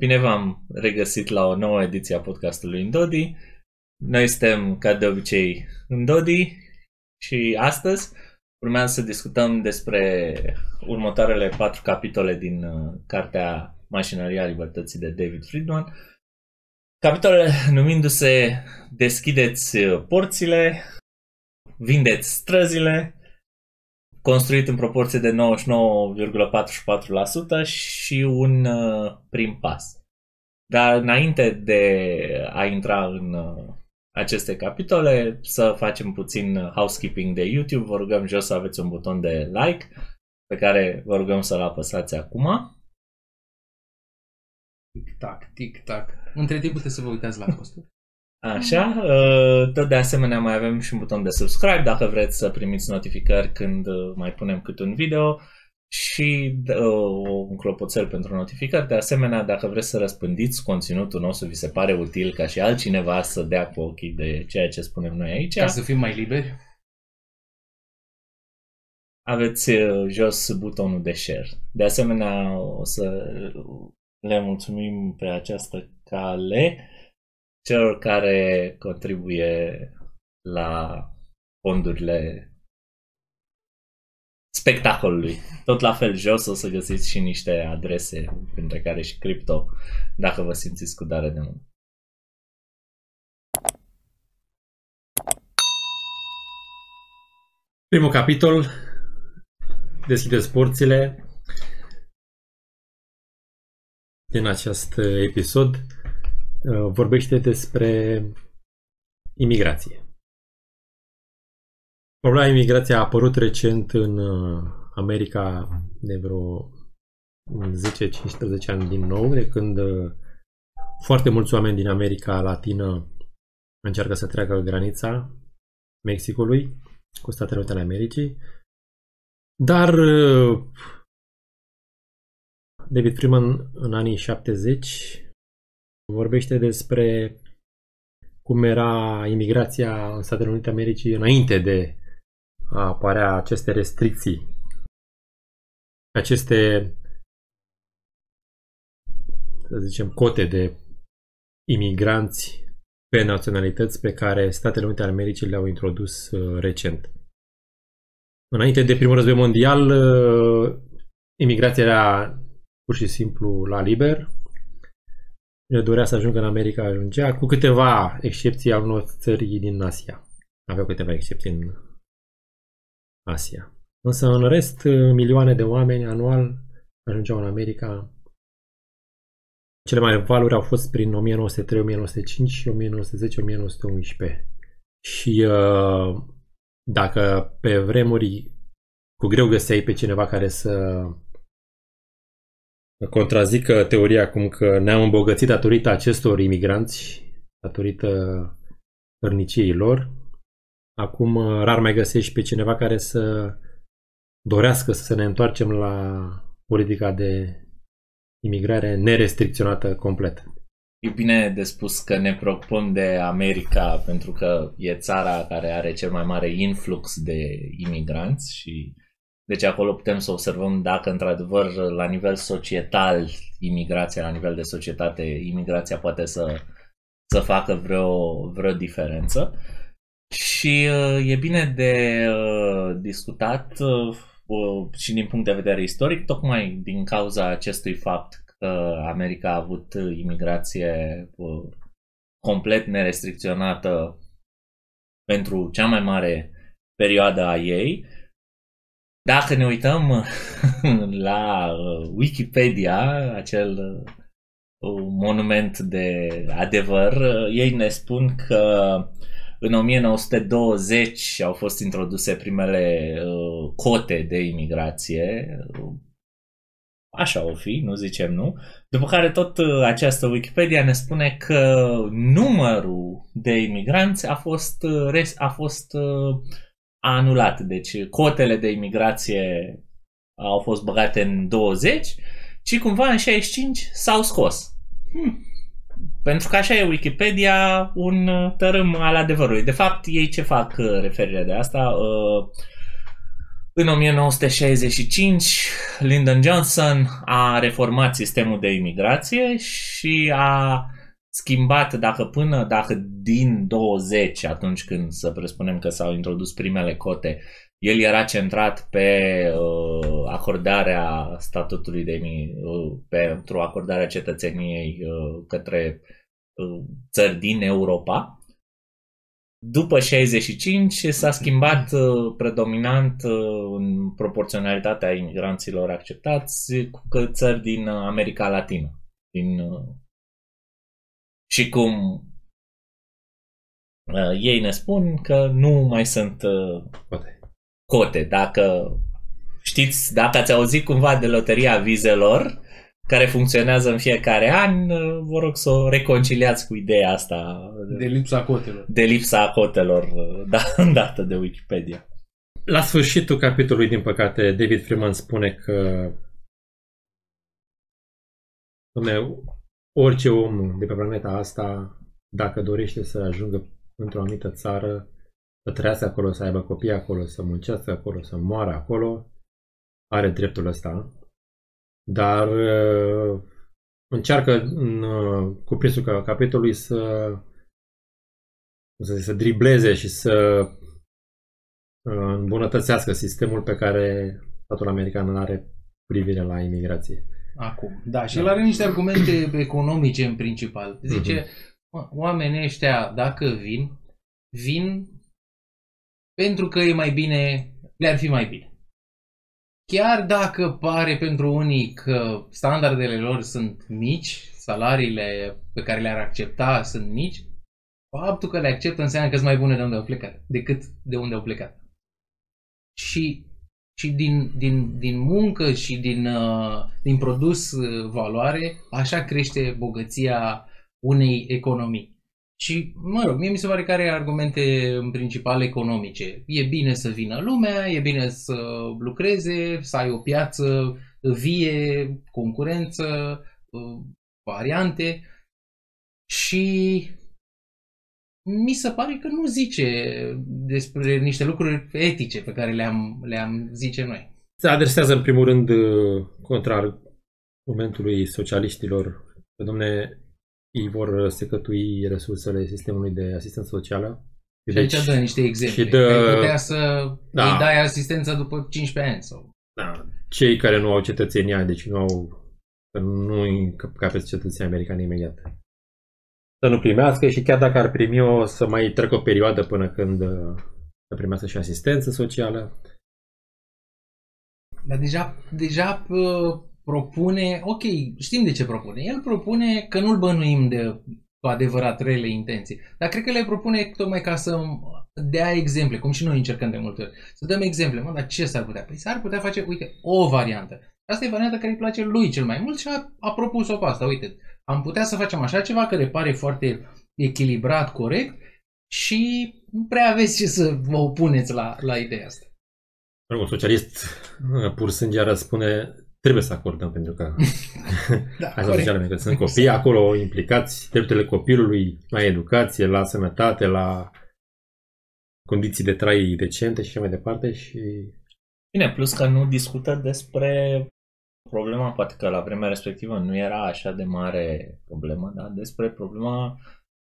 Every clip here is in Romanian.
Salutare! Bine v-am regăsit la o nouă ediție a podcastului Indodi. Noi suntem, ca de obicei, în Dodi și astăzi urmează să discutăm despre următoarele patru capitole din uh, cartea Mașinăria Libertății de David Friedman. Capitolele numindu-se Deschideți porțile, Vindeți străzile, construit în proporție de 99,44% și un uh, prim pas. Dar înainte de a intra în uh, aceste capitole, să facem puțin housekeeping de YouTube, vă rugăm jos să aveți un buton de like pe care vă rugăm să-l apăsați acum. Tic-tac, tic-tac. Între timp puteți să vă uitați la posturi. Așa, uh, tot de asemenea mai avem și un buton de subscribe dacă vreți să primiți notificări când uh, mai punem câte un video și uh, un clopoțel pentru notificări. De asemenea, dacă vreți să răspândiți conținutul nostru, vi se pare util ca și altcineva să dea cu ochii de ceea ce spunem noi aici. Ca să fim mai liberi. Aveți jos butonul de share. De asemenea, o să le mulțumim pe această cale celor care contribuie la fondurile spectacolului. Tot la fel jos o să găsiți și niște adrese, printre care și cripto, dacă vă simțiți cu dare de mână. Primul capitol, deschideți porțile din acest episod. Uh, vorbește despre imigrație. Problema imigrației a apărut recent în uh, America de vreo 10-15 ani din nou, de când uh, foarte mulți oameni din America Latină încearcă să treacă granița Mexicului cu Statele Unite ale Americii. Dar David Freeman în anii 70 vorbește despre cum era imigrația în Statele Unite Americii înainte de a apărea aceste restricții, aceste, să zicem, cote de imigranți pe naționalități pe care Statele Unite ale Americii le-au introdus uh, recent. Înainte de primul război mondial, uh, imigrația era pur și simplu la liber, Cine dorea să ajungă în America ajungea, cu câteva excepții al unor țări din Asia. Aveau câteva excepții în Asia. Însă, în rest, milioane de oameni anual ajungeau în America. Cele mai valuri au fost prin 1903, 1905 și 1910, 1911. Și uh, dacă pe vremuri cu greu găseai pe cineva care să contrazică teoria cum că ne-am îmbogățit datorită acestor imigranți, datorită hărniciei lor. Acum rar mai găsești pe cineva care să dorească să ne întoarcem la politica de imigrare nerestricționată complet. E bine de spus că ne preocupăm de America pentru că e țara care are cel mai mare influx de imigranți și deci acolo putem să observăm dacă într-adevăr la nivel societal, imigrația, la nivel de societate, imigrația poate să, să facă vreo, vreo diferență. Și uh, e bine de uh, discutat uh, și din punct de vedere istoric, tocmai din cauza acestui fapt că America a avut imigrație complet nerestricționată pentru cea mai mare perioadă a ei, dacă ne uităm la uh, Wikipedia, acel uh, monument de adevăr, uh, ei ne spun că în 1920 au fost introduse primele cote de imigrație. Așa o fi, nu zicem nu. După care tot această Wikipedia ne spune că numărul de imigranți a fost, a fost a anulat. Deci cotele de imigrație au fost băgate în 20 și cumva în 65 s-au scos. Hmm. Pentru că așa e Wikipedia un tărâm al adevărului. De fapt, ei ce fac uh, referire de asta? Uh, În 1965, Lyndon Johnson a reformat sistemul de imigrație și a schimbat, dacă până, dacă din 20, atunci când să presupunem că s-au introdus primele cote, el era centrat pe uh, acordarea statutului de uh, pentru acordarea cetățeniei uh, către uh, țări din Europa. După 65 s-a schimbat uh, predominant uh, în proporționalitatea imigranților acceptați cu țări din America Latină. Din, uh, și cum uh, ei ne spun că nu mai sunt uh, Poate. cote. Dacă știți, dacă ați auzit cumva de loteria vizelor, care funcționează în fiecare an, vă rog să o reconciliați cu ideea asta De lipsa cotelor. de lipsa cotelor da, dată de Wikipedia. La sfârșitul capitolului, din păcate, David Freeman spune că domne, orice om de pe planeta asta, dacă dorește să ajungă într-o anumită țară, să trăiască acolo, să aibă copii acolo, să muncească acolo, să moară acolo, are dreptul ăsta. Dar uh, încearcă în uh, cuprinsul ca- capitolului să, cum să, zic, să dribleze și să uh, îmbunătățească sistemul pe care statul american îl are cu privire la imigrație. Acum. Da, și el are niște argumente economice în principal. Zice, "Mă, oamenii ăștia, dacă vin, vin pentru că e mai bine, le-ar fi mai bine. Chiar dacă pare pentru unii că standardele lor sunt mici, salariile pe care le-ar accepta sunt mici, faptul că le acceptă înseamnă că sunt mai bune de unde au plecat, decât de unde au plecat. Și, și din, din, din muncă și din, uh, din produs uh, valoare, așa crește bogăția unei economii. Și, mă rog, mie mi se pare că are argumente în principal economice. E bine să vină lumea, e bine să lucreze, să ai o piață vie, concurență, uh, variante și mi se pare că nu zice despre niște lucruri etice pe care le-am, le-am zice noi. Se adresează în primul rând uh, contra argumentului socialiștilor că, domne, ei vor secătui resursele sistemului de asistență socială. Și aici dă niște exemple. și dă- Că ai putea să Da. îi dai asistență după 15 ani. Sau... da, cei care nu au cetățenia, deci nu au că nu încapeți cetățenia americană imediat. Să nu primească și chiar dacă ar primi o să mai trecă o perioadă până când uh, să primească și asistență socială. Dar deja, deja uh, propune, ok, știm de ce propune. El propune că nu-l bănuim de cu adevărat rele intenții. Dar cred că le propune tocmai ca să dea exemple, cum și noi încercăm de multe ori. Să dăm exemple. Mă, dar ce s-ar putea? Păi s-ar putea face, uite, o variantă. Asta e varianta care îi place lui cel mai mult și a, a propus-o pe asta. Uite, am putea să facem așa ceva care pare foarte echilibrat, corect și nu prea aveți ce să vă opuneți la, la ideea asta. Mă rog, Un socialist uh, pur sânge răspune trebuie să acordăm pentru că Da, Asta sociale, că sunt copii acolo implicați, drepturile copilului la educație, la sănătate, la condiții de trai decente și așa mai departe și Bine, plus că nu discută despre problema, poate că la vremea respectivă nu era așa de mare problemă, dar despre problema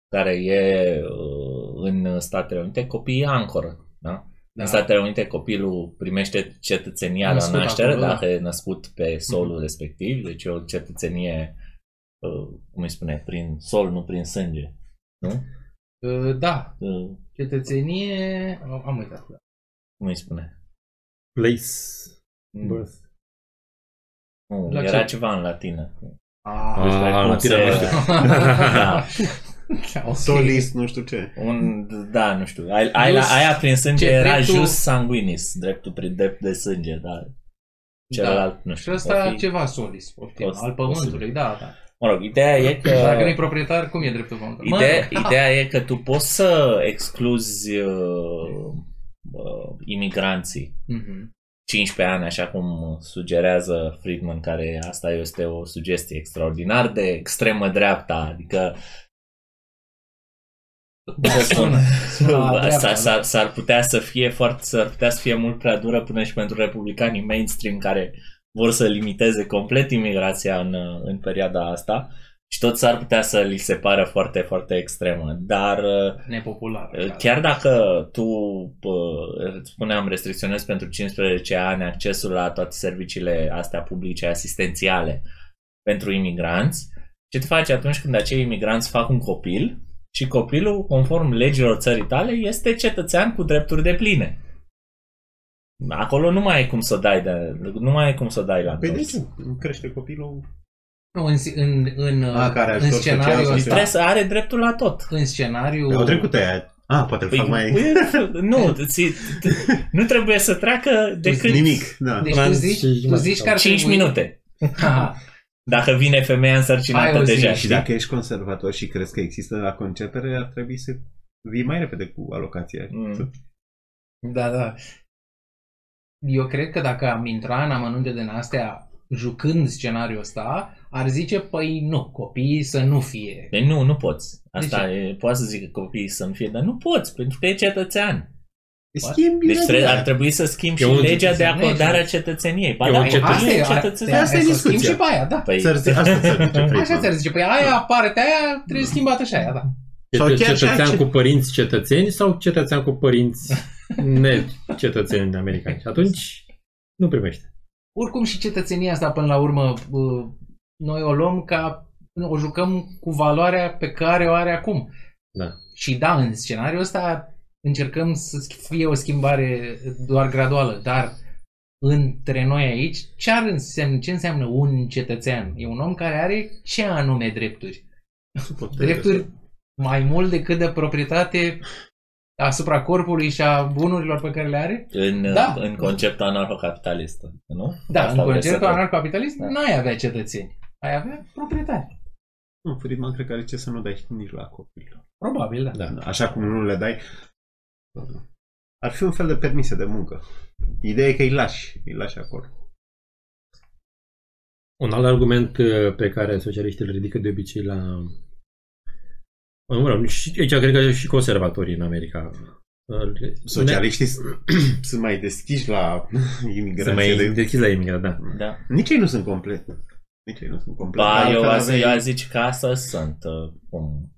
care e uh, în Statele Unite, copiii ancoră. Da? Da. În Statele Unite copilul primește cetățenia la Născut naștere acolo, da. dacă e născut pe solul respectiv, deci e o cetățenie, uh, cum îi spune, prin sol, nu prin sânge. Nu? Uh, Da, Uh, cetățenie... Am uitat. cum îi spune? place Mm, birth. Nu, La era ce? ceva în latină. Ah, Despre cum la tine se- nu știu. da. Ok. Solis, nu știu ce. Un, da, nu știu. Ai, ai, la, Jus- aia prin sânge ce, era dreptul- jus sanguinis, dreptul prin drept de sânge, da. Celălalt, nu Și știu. ăsta o fi- ceva solis, poftim, O- al pământului, da, da. Mă rog, ideea e că... Dacă nu-i proprietar, cum e dreptul pământului? Ideea, Mă, ideea e că tu poți să excluzi uh, uh, imigranții Mhm. 15 ani, așa cum sugerează Friedman, care asta este o sugestie extraordinar de extremă dreapta, adică să spun, sună la dreapta, s-ar, da. s-ar, s-ar putea să fie foarte, s-ar putea să fie mult prea dură până și pentru republicanii mainstream care vor să limiteze complet imigrația în, în perioada asta și tot s-ar putea să li se pară foarte, foarte extremă. Dar uh, Nepopular. chiar dacă tu, pă, îți spuneam, restricționezi pentru 15 ani accesul la toate serviciile astea publice asistențiale pentru imigranți, ce te faci atunci când acei imigranți fac un copil și copilul, conform legilor țării tale, este cetățean cu drepturi de pline. Acolo nu mai ai cum să o dai, de, nu mai ai cum să o dai la Păi de întors. ce? Crește copilul? Nu, în, în, în, A, care în ajutor social scenariul sau ăsta, Trebuie să are dreptul la tot. în scenariu... Au trecut aia. Ah, poate îl fac mai... Păi, nu, ți, nu trebuie să treacă decât Nimic, da. Deci Un tu an zici, și tu zici că ar 5 trebui... minute. Ha, Dacă vine femeia Hai însărcinată o zi. deja, Și știi? dacă ești conservator și crezi că există la concepere, ar trebui să vii mai repede cu alocația. Mm. da, da. Eu cred că dacă am intra în amănunte din astea jucând scenariul ăsta, ar zice, păi nu, copiii să nu fie. Deci nu, nu poți. Asta De e, poate să zic copiii să nu fie, dar nu poți, pentru că e cetățean. Schimbi Deci trebuie, legea. ar trebui să schimbi E și un legea de cetățean, acordare a lege. cetățeniei. Ba E da, un copilul Asta e, e a- cetățean. Asta e hai să discuția. schimb și pe aia, da. Păi, Ți-ar zi- Asta ți-ar zice Așa Friedman. ți-ar zice, păi aia, partea aia trebuie schimbată și aia, da. Sau Este chiar și cetățean acce- cu părinți cetățeni sau cetățean cu părinți necetățeni americani? Și atunci nu primește. Oricum și cetățenia asta până la urmă uh, noi o luăm ca o jucăm cu valoarea pe care o are acum. Da. Și da, în scenariul ăsta încercăm să fie o schimbare doar graduală, dar între noi aici, ce, ar însemn, ce înseamnă un cetățean? E un om care are ce anume drepturi? Drepturi mai mult decât de proprietate asupra corpului și a bunurilor pe care le are? În, Da. în conceptul anarhocapitalist, nu? Da, Asta în vreți să conceptul fac. anarcocapitalist Da. n-ai avea cetățeni. Ai avea proprietari. Nu, Friedman cred că are ce să nu dai nici la copil. Probabil, da. Da. Așa cum nu le dai, ar fi un fel de permise de muncă. Ideea e că îi lași, îi lași acolo. Un alt argument uh, pe care socialiștii îl ridică de obicei la... Mă rog, și aici cred că și conservatorii în America. Uh, Socialiștii sunt mai deschiși la Sunt imigrație. mai de... deschis la imigrat, da. Da. Nici ei nu sunt complet. Nici ei nu sunt complet. Ba, Altfel eu, aș- aveai- eu aș zice că asta sunt. uh, Cum?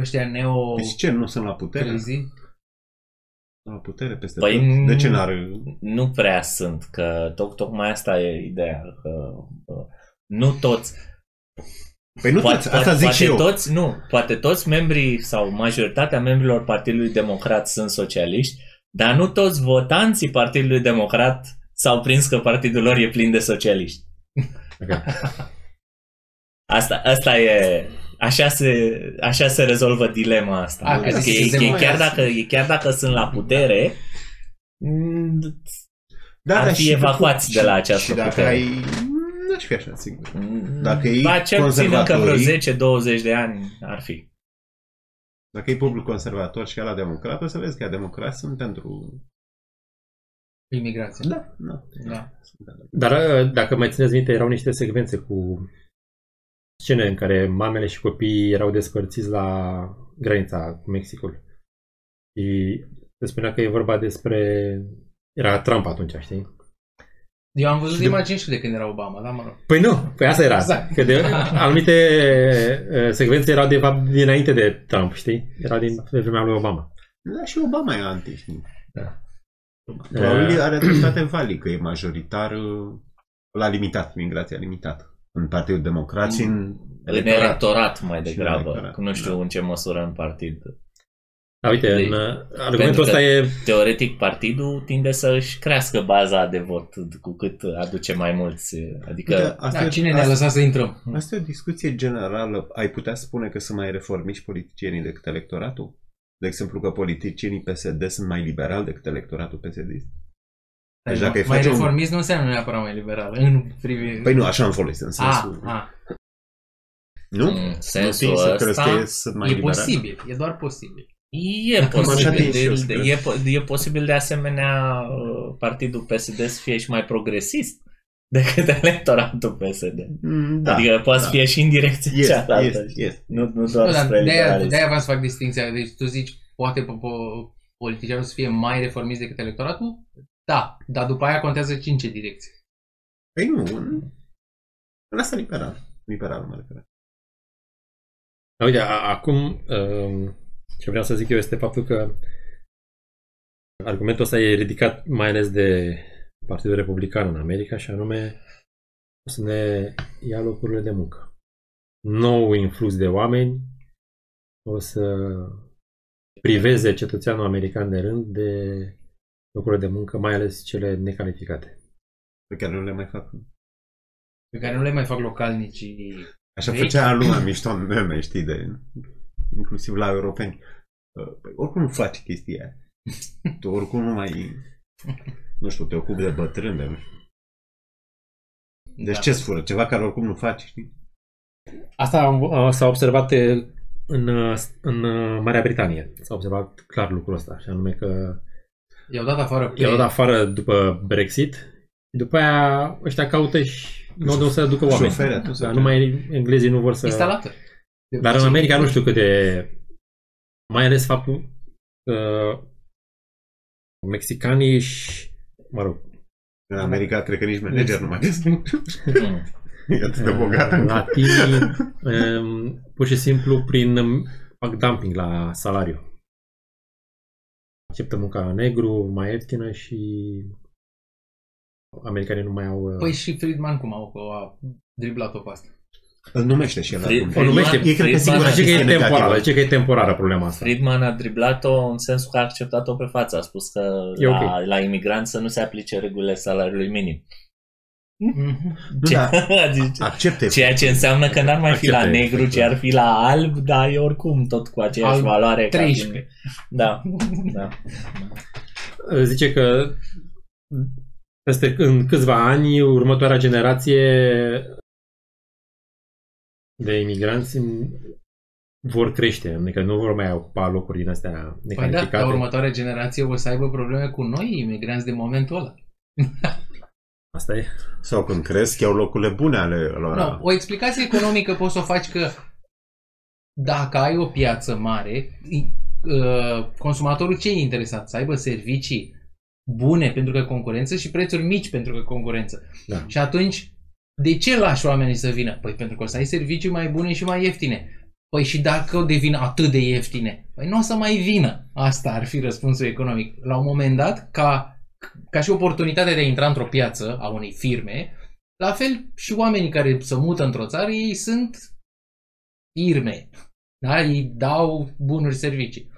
Ăștia neo Deci ce, nu sunt la putere? crazy. La putere peste Păi, tot. De ce n-ar... Nu prea sunt, că toc, tocmai asta e ideea. Că, uh, nu toți. Păi nu toți, asta zic poate și eu. toți, nu, poate toți membrii sau majoritatea membrilor Partidului Democrat sunt socialiști, dar nu toți votanții Partidului Democrat s-au prins că partidul lor e plin de socialiști. Ok. Asta, asta e, așa se, așa se rezolvă dilema asta. A, că Adică zici e, că se e, mai chiar lasă. dacă, e chiar dacă sunt la putere, mm, Da, ar dar fi și evacuați după- de la această și dacă putere. ai... N-aș fi așa, sigur. Dacă e e ba, cel puțin încă vreo conservatorii- 10-20 de ani ar fi. Dacă e public conservator și la democrat, o să vezi că democrați sunt pentru... Imigrație. Da, da. Da. Sunt pentru- Dar uh, dacă mai țineți minte, erau niște secvențe cu scene în care mamele și copiii erau despărțiți la granița cu Mexicul. Și se spunea că e vorba despre... Era Trump atunci, știi? Eu am văzut Și de- imagini și de când era Obama, da, mă rog. Păi nu, păi asta era. Exact. Că de, anumite uh, secvențe erau de fapt dinainte de Trump, știi? Era din de vremea lui Obama. Da, și Obama e anti, știi? Da. Probabil Uh, are dreptate Vali, că e majoritar uh, la limitat, migrația limitată. În Partidul Democrat și în În electorat mai Și în degrabă. electorat, Că nu știu da. în ce măsură în partid. Da, uite, De- în, uh, pentru argumentul că- ăsta e... Teoretic, partidul tinde să își crească baza de vot cu cât aduce mai mulți. Adică Uite, asta, Da, e- cine ne-a asta, lăsat să intrăm? asta e o discuție generală. Ai putea spune că sunt mai reformiști politicienii decât electoratul? De exemplu că politicienii PSD sunt mai liberali decât electoratul PSD? Deci dacă îi mai faci un- reformist nu înseamnă neapărat mai liberal. În privi... Păi nu, așa am folosit în a, sensul... a, nu? în nu sensul știi să crezi ăsta că e- sunt mai e liberali? posibil, e doar posibil. e Acum așa posibil, tind și eu de, să de, cred. e, po- e posibil de asemenea uh, partidul PSD să fie și mai progresist decât electoratul PSD. Mm, Da, adică poate să da. fie și în direcția Este, cealaltă. este, știi? este. Nu, nu doar Nu, dar spre de-aia, liberalism. de-aia vreau să fac distinția. Deci tu zici, poate po- po- politicianul să fie mai reformist decât electoratul? Da, dar după aia contează și în ce direcție. Păi nu, în, în asta liberal. Liberal mă refer. Dar uite, a- acum um, ce vreau să zic eu este faptul că argumentul ăsta e ridicat mai ales de Partidul Republican în America și anume o să ne ia locurile de muncă. Nou influx de oameni o să priveze cetățeanul american de rând de locurile de muncă, mai ales cele necalificate. Pe care nu le mai fac. Pe care nu le mai fac localnicii. Așa Vechi. făcea lumea mișto în meme, știi, de, inclusiv la europeni. Uh, Păi, oricum nu faci chestia aia. Tu oricum nu mai, nu știu, te ocupi de bătrâni, de nu știu. Deci Da. ce-ți fură? Ceva care oricum nu faci, știi? Asta am- s-a observat e, în, în Marea Britanie. S-a observat clar lucrul ăsta, și anume că I-au dat afară pe... i-au dat afară după Brexit și după aia ăștia caută și nu au de unde să ducă oameni. Șoferi atunci. Dar numai englezii nu vor să... instalator. De Dar în obicei- America nu știu cât de... Mai ales faptul că mexicanii și... Mă rog, În America, cred că nici manager nu mai găsesc. Mm. E atât de bogat. latinii um, pur și simplu prin fac dumping la salariu. Acceptă munca negru, mai ieftină și americanii nu mai au... uh, Păi și Friedman cum au, a driblat-o pe asta. Îl numește și el Fri- acum. o numește, Ei cred că Friedman sigur zice că e chestie temporară, negativă. zice că e temporară problema asta. Friedman a driblat-o în sensul că a acceptat-o pe față. A spus că E la, ok. la imigranți să nu se aplice regulile salariului minim. Mhm. Nu, Ce- da, Zice- accepte. Ceea ce înseamnă că n-ar mai fi la Acceptă negru, ci efectul. ar fi la alb, dar e oricum tot cu aceeași Alb valoare. ca 13. din- Da, da. Zice că peste în câțiva ani, următoarea generație de imigranți vor crește, adică nu vor mai ocupa locuri din astea Păi da, necalificate. dar următoarea generație o să aibă probleme cu noi, imigranți de momentul ăla. Asta e. Sau când cresc, iau locurile bune ale lor. No, o explicație economică poți să o faci că dacă ai o piață mare, i- uh, consumatorul ce e interesat? Să aibă servicii bune pentru că e concurență și prețuri mici pentru că e concurență. Da. Și atunci, de ce lași oamenii să vină? Păi pentru că o să ai servicii mai bune și mai ieftine. Păi și dacă devin atât de ieftine? Păi nu o să mai vină. Asta ar fi răspunsul economic. La un moment dat, ca, ca și oportunitatea de a intra într-o piață a unei firme, la fel și oamenii care se mută într-o țară, ei sunt firme. Da? Ei dau bunuri servicii.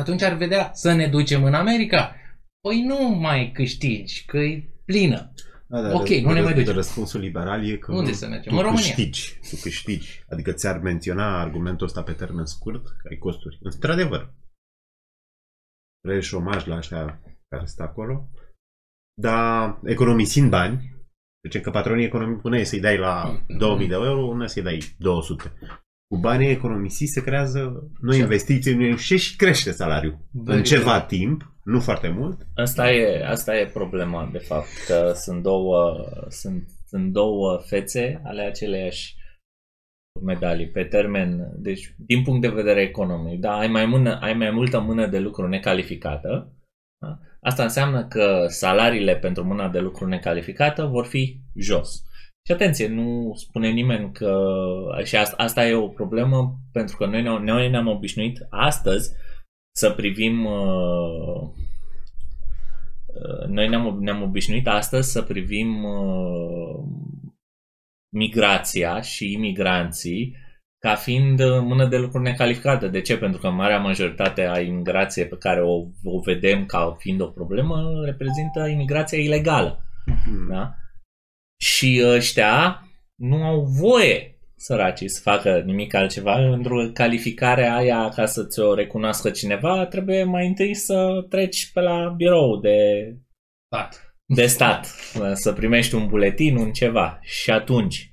Atunci ar vedea să ne ducem în America. Păi nu mai câștigi, că e plină. Da, da, Ok, de- nu ne de- mai de ducem. Răspunsul liberal e că Unde să mergem? tu În România. câștigi. Tu câștigi. Adică ți-ar menționa argumentul ăsta pe termen scurt, că ai costuri. Într-adevăr. Vrei șomaj la așa care stă acolo. Dar economisind bani, deci că patronii economii pune să-i dai la 2000 de euro, una să-i dai 200. Cu banii economisiți se creează noi Ce? investiții, noi și și crește salariul. Bă, în ceva timp, nu foarte mult, Asta e, asta e problema, de fapt, că sunt două, sunt, sunt două fețe ale aceleiași medalii pe termen, deci din punct de vedere economic, da, ai mai, mână, ai mai multă mână de lucru necalificată, da? asta înseamnă că salariile pentru mâna de lucru necalificată vor fi jos. Și atenție, nu spune nimeni că și asta, asta e o problemă pentru că noi, ne- noi ne-am obișnuit astăzi să privim uh, Uh, noi ne-am, ne-am obișnuit astăzi să privim uh, migrația și imigranții ca fiind uh, mână de lucru necalificată. De ce? Pentru că marea majoritate a imigrației pe care o, o vedem ca fiind o problemă reprezintă imigrația ilegală. Da? Și ăștia nu au voie săracii să facă nimic altceva pentru că calificarea aia ca să ți-o recunoască cineva trebuie mai întâi să treci pe la birou de, Stat. de stat să primești un buletin, un ceva și atunci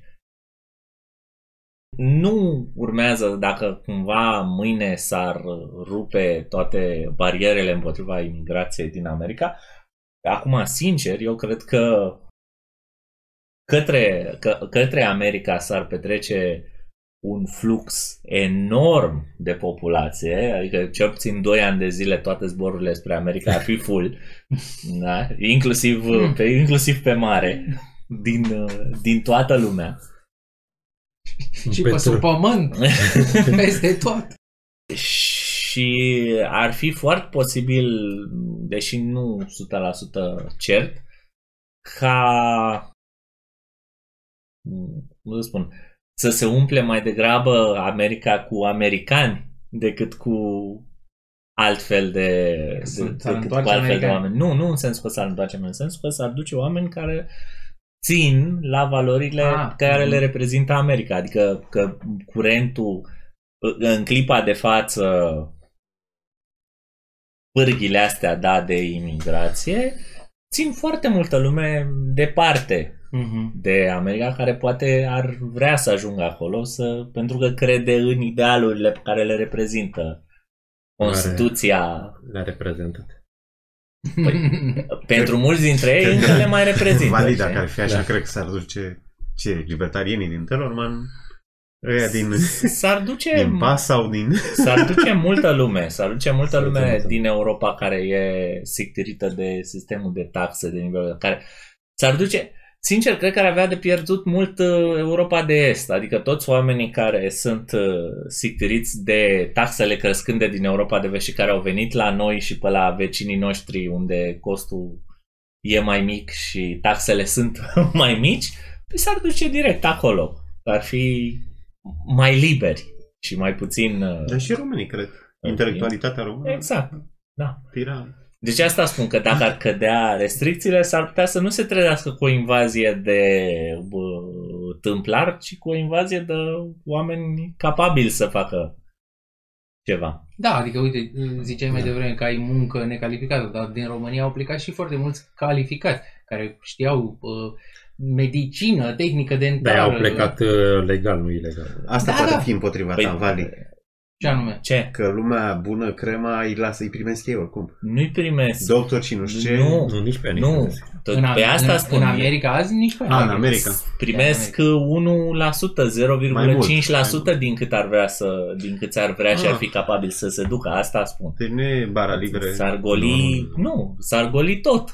nu urmează dacă cumva mâine s-ar rupe toate barierele împotriva imigrației din America acum sincer eu cred că către, că, către America s-ar petrece un flux enorm de populație, adică cel puțin 2 ani de zile toate zborurile spre America ar fi full, da? inclusiv, Hmm. pe, inclusiv pe mare, din, uh, din toată lumea. Și pe sub pământ, peste tot. Și ar fi foarte posibil, deși nu 100% cert, ca cum să spun, să se umple mai degrabă America cu americani decât cu altfel de, Să- de, s-ar decât cu întoarce altfel de americani. oameni. Nu, nu în sensul că s-ar întoarce, în sensul că s-ar duce oameni care țin la valorile Ah, care mhm. le reprezintă America. Adică că curentul în clipa de față pârghile astea da, de imigrație țin foarte multă lume departe Mhm. de America care poate ar vrea să ajungă acolo să, pentru că crede în idealurile pe care le reprezintă Constituția. Le-a reprezentat. Pentru mulți dintre ei încă le mai reprezintă. Valid, știi? dacă ar fi așa, Da. cred că s-ar duce ce, libertarienii din Telorman, ăia din, S-ar duce, din PAS sau din... s-ar duce multă lume, s-ar duce multă S-ar duce lume multă. din Europa care e sictirită de sistemul de taxe de nivel care s-ar duce Sincer, cred că ar avea de pierdut mult uh, Europa de Est, adică toți oamenii care sunt uh, sictiriți de taxele crescânde din Europa de Vest și care au venit la noi și pe la vecinii noștri unde costul e mai mic și taxele sunt mai mici, păi s-ar duce direct acolo. Ar fi mai liberi și mai puțin... uh, Dar și românii, cred. Intelectualitatea română. Exact. Da. Tira. Deci asta spun că dacă ar cădea restricțiile, s-ar putea să nu se trezească cu o invazie de bă, tâmplar, ci cu o invazie de oameni capabili să facă ceva. Da, adică uite, ziceai mai Da. devreme că ai muncă necalificată, dar din România au plecat și foarte mulți calificați, care știau uh, medicină, tehnică Da, dentară. au plecat uh, legal, nu ilegal. Asta Da, poate da. fi împotriva ta, Vali. Ce anume? Ce? Că lumea bună, crema, îi lasă, îi primesc ei oricum. Nu-i primesc. Doctor și nu știu ce. Nu. Nu, nici pe Nu. nu. Tot În, pe asta în, spun. în America azi nici pe A, în America. Primesc 1%, Mai mult, 0,5% din cât ar vrea să, din cât ar vrea și ar Ah. fi capabil să se ducă. Asta spun. Deci nu e bara libre. S-ar goli, Nu, nu, nu. nu, s-ar goli tot.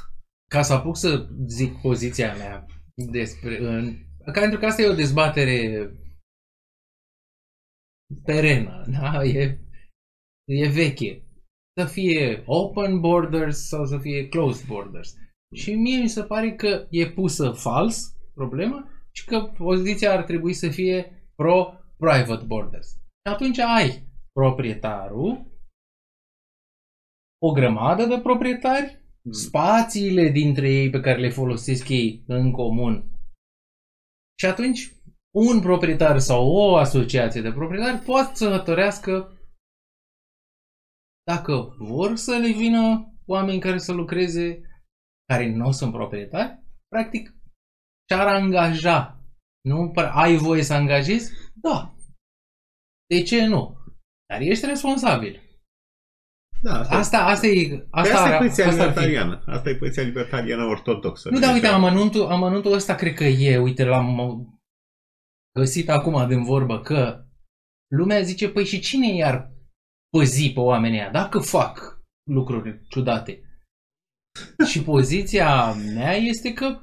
Ca să apuc să zic poziția mea despre... În, ca pentru că asta e o dezbatere terenă, da? E, e veche. Să fie open borders sau să fie closed borders. Și mie mi se pare că e pusă fals problema și că poziția ar trebui să fie pro-private borders. Și atunci ai proprietarul, o grămadă de proprietari, spațiile dintre ei pe care le folosesc ei în comun. Și atunci un proprietar sau o asociație de proprietari poate să hotărească dacă vor să le vină oameni care să lucreze care nu sunt proprietari, practic și-ar angaja. Nu Păi, ai voie să angajezi? Da. De ce nu? Dar ești responsabil. Da, asta, Asta, asta e... asta, asta e poziția asta ar fi. libertariană. Asta e poziția libertariană ortodoxă. Nu, dar uite, Deci, amănuntul, amănuntul ăsta cred că e, uite, l-am găsit acum din vorbă, că lumea zice, păi și cine i-ar păzi pe oamenii ăia dacă fac lucruri ciudate? și poziția mea este că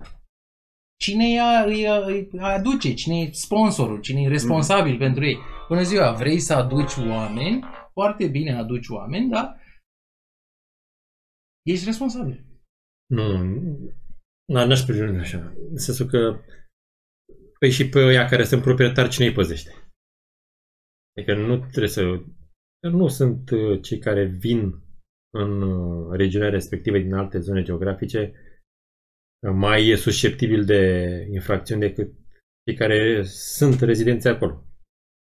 cine îi, îi, îi aduce, cine e sponsorul, cine e responsabil pentru ei. Bună ziua, vrei să aduci oameni? Foarte bine aduci oameni, dar ești responsabil. Nu, nu, n-aș sprijini așa. În sensul că păi și pe ăia care sunt proprietari, cine îi păzește? Adică nu trebuie să... Nu sunt uh, cei care vin în uh, regiunea respective din alte zone geografice uh, mai susceptibil de infracțiuni decât cei care sunt rezidenți acolo.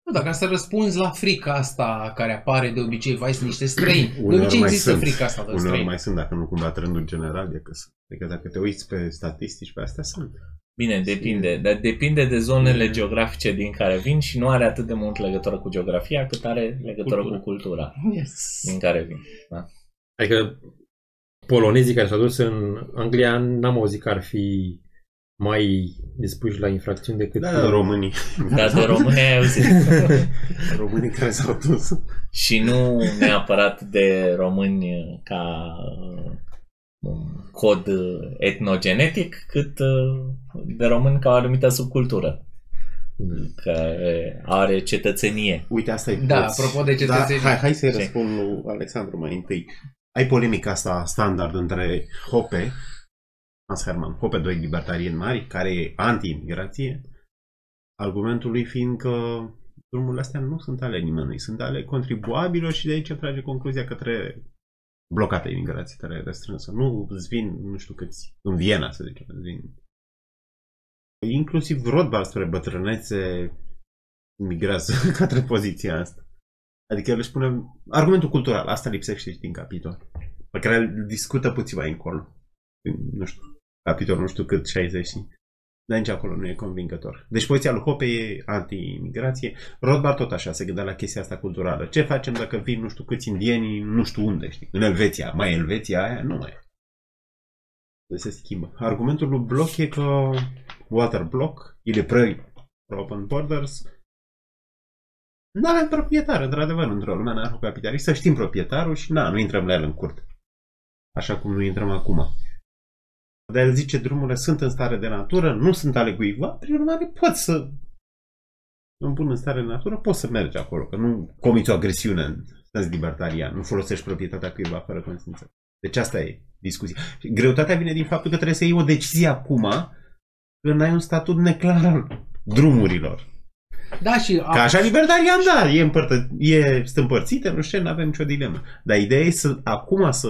Nu, dar ca să răspunzi la frica asta care apare de obicei, vai, sunt niște străini. De Uneori obicei mai există sunt. frica asta de Uneori străini. mai sunt, dacă nu cumva trendul general e că sunt. Adică dacă te uiți pe statistici, pe astea sunt. Bine, depinde. Dar depinde de zonele Mm. geografice din care vin și nu are atât de mult legătură cu geografia cât are legătură Cultura. cu cultura Yes. din care vin. Adică polonezii care s-au dus în Anglia n-am auzit că ar fi mai dispuși la infracțiuni decât Da, da, românii. Dar de români ai auzit. Românii care s-au dus. Și nu neapărat de români ca uh, un cod uh, etnogenetic, cât uh, de români ca o anumită subcultură care are cetățenie. Uite, asta e Da, poți. apropo de cetățenii. Da, hai, hai să-i Ce? răspund lui Alexandru mai întâi. Ai polemica asta standard între Hope, Hans Hermann, Hope, doi libertarieni mari, care e anti-imigrație, argumentul lui fiind că drumurile astea nu sunt ale nimănui, sunt ale contribuabilor și de aici trage concluzia către blocată imigrație tare restrânsă. Nu îți vin, nu știu câți, în Viena, să zicem, îți vin. Inclusiv Rothbard spre bătrânețe migrează către poziția asta. Adică el își spune argumentul cultural, asta lipsește și din capitol. Pe care îl discută puțin mai încolo. Nu știu, capitolul nu știu cât, 60 și... Dar nici acolo nu e convingător. Deci poziția lui Hope e anti-imigrație. Rothbard tot așa se gândea la chestia asta culturală. Ce facem dacă vin nu știu câți indieni, nu știu unde, știi? În Elveția. Mai Elveția aia? Nu mai e. Deci se schimbă. Argumentul lui Bloch e că Walter Bloch, il est prêt pour open borders, nu avem proprietar, într-adevăr, într-o lume anarhocapitalistă, știm proprietarul și na, nu intrăm la el în curte. Așa cum nu intrăm acum. Dar el zice, drumurile sunt în stare de natură, nu sunt ale cuiva, prin urmare poți să îmi pun în stare de natură, poți să mergi acolo, că nu comiți o agresiune în sens libertarian, nu folosești proprietatea cuiva fără consimțământ. Deci asta e discuția. Și greutatea vine din faptul că trebuie să iei o decizie acum când ai un statut neclar al drumurilor. Da, și Ca așa libertarian, da, e, împărtă, e împărțită, nu știu, nu avem nicio dilemă. Dar ideea e să, acum să...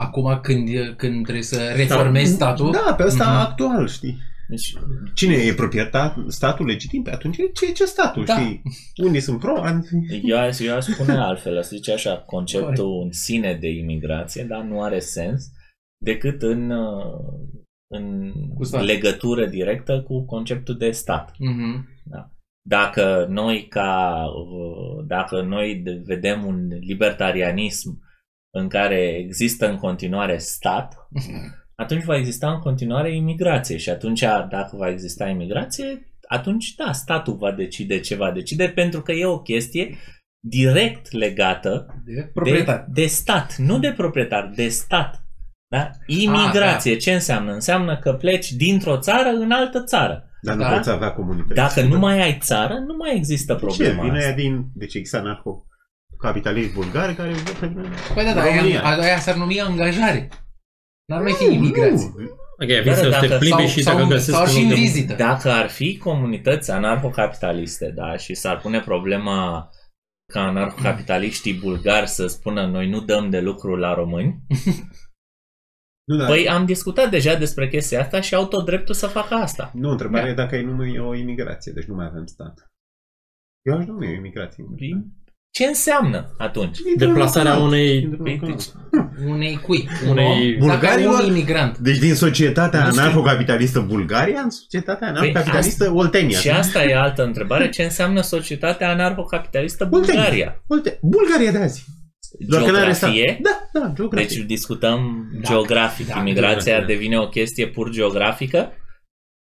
acum când, când trebuie să reformezi statul, Da, pe ăsta Mhm. actual, știi. Deci, Cine e proprietar, statul legitim? Pe atunci ce, ce statul, Da. știi? Unii sunt pro, alții... eu, aș- eu aș spune altfel, aș zice așa, conceptul în sine de imigrație, dar nu are sens decât în, uh, în Cu stat. legătură directă cu conceptul de stat. Mhm. Dacă noi ca uh, dacă noi de- vedem un libertarianism în care există în continuare stat, atunci va exista în continuare imigrație și atunci dacă va exista imigrație, atunci da, statul va decide ce va decide pentru că e o chestie direct legată de proprietar. de, de stat, nu de proprietar, de stat. Da? Imigrație, ce înseamnă? Înseamnă că pleci dintr-o țară în altă țară. Dar nu Da. poți avea comunități. Dacă nu mai ai țară, nu mai există De ce? problema Vine asta. aia din... Deci există anarho capitaliști bulgari care vor pe Păi da, da, România. aia, aia s-ar numi angajare. N-ar mai fi imigrație. Nu, Ok, vii Dar să dacă- te plimbi sau, și sau, dacă găsesc sau un și loc în de vizită. Dacă ar fi comunități anarhocapitaliste, da, și s-ar pune problema ca anarhocapitaliștii bulgari să spună noi nu dăm de lucru la români, nu, dar... păi am discutat deja despre chestia asta și au tot dreptul să facă asta. Nu, întrebarea Da. e dacă ai numai o imigrație, deci nu mai avem stat. Eu aș numi o imigrație. Ce înseamnă atunci? Deplasarea unei- Dintr-un Păi, loc deci- în Unei cui? Unei- Un om? Bulgarilor? Dacă un imigrant. Deci din societatea Nu știu. anarhocapitalistă Bulgaria în societatea anarhocapitalistă Oltenia. Și asta e altă întrebare. Ce înseamnă societatea anarhocapitalistă Bulgaria? Uite, Bulgaria de azi. Doar că n-are stat. Geografie? Da, da, geografie. Deci discutăm Da, geografic. da, Imigrația geografie. devine o chestie pur geografică?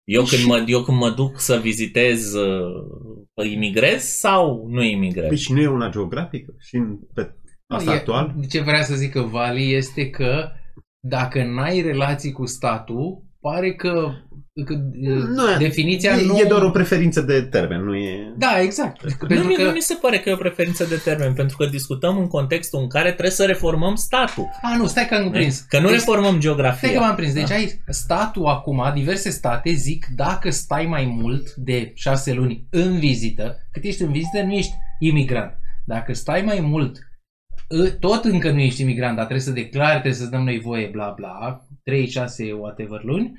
Eu când, mă, eu când mă duc să vizitez, uh, imigrez sau nu imigrez? Păi și nu e una geografică? Și în, pe asta E- actual? Ce vrea să zică Vali este că dacă n-ai relații cu statul, pare că, că Nu e- definiția e, nu... e doar o preferință de termen, nu e... Da, exact. nu, Pentru mi, că... nu mi se pare că e o preferință de termen, pentru că discutăm în contextul în care trebuie să reformăm statul. A, nu, stai că am prins. Că nu Deci- reformăm Stai că geografia. m-am prins. Deci Da. ai statul acum, diverse state zic dacă stai mai mult de șase luni în vizită, cât ești în vizită, nu ești imigrant. Dacă stai mai mult, ă, tot încă nu ești imigrant, dar trebuie să declari, trebuie să-ți dăm noi voie, bla bla, 3, 6, whatever luni,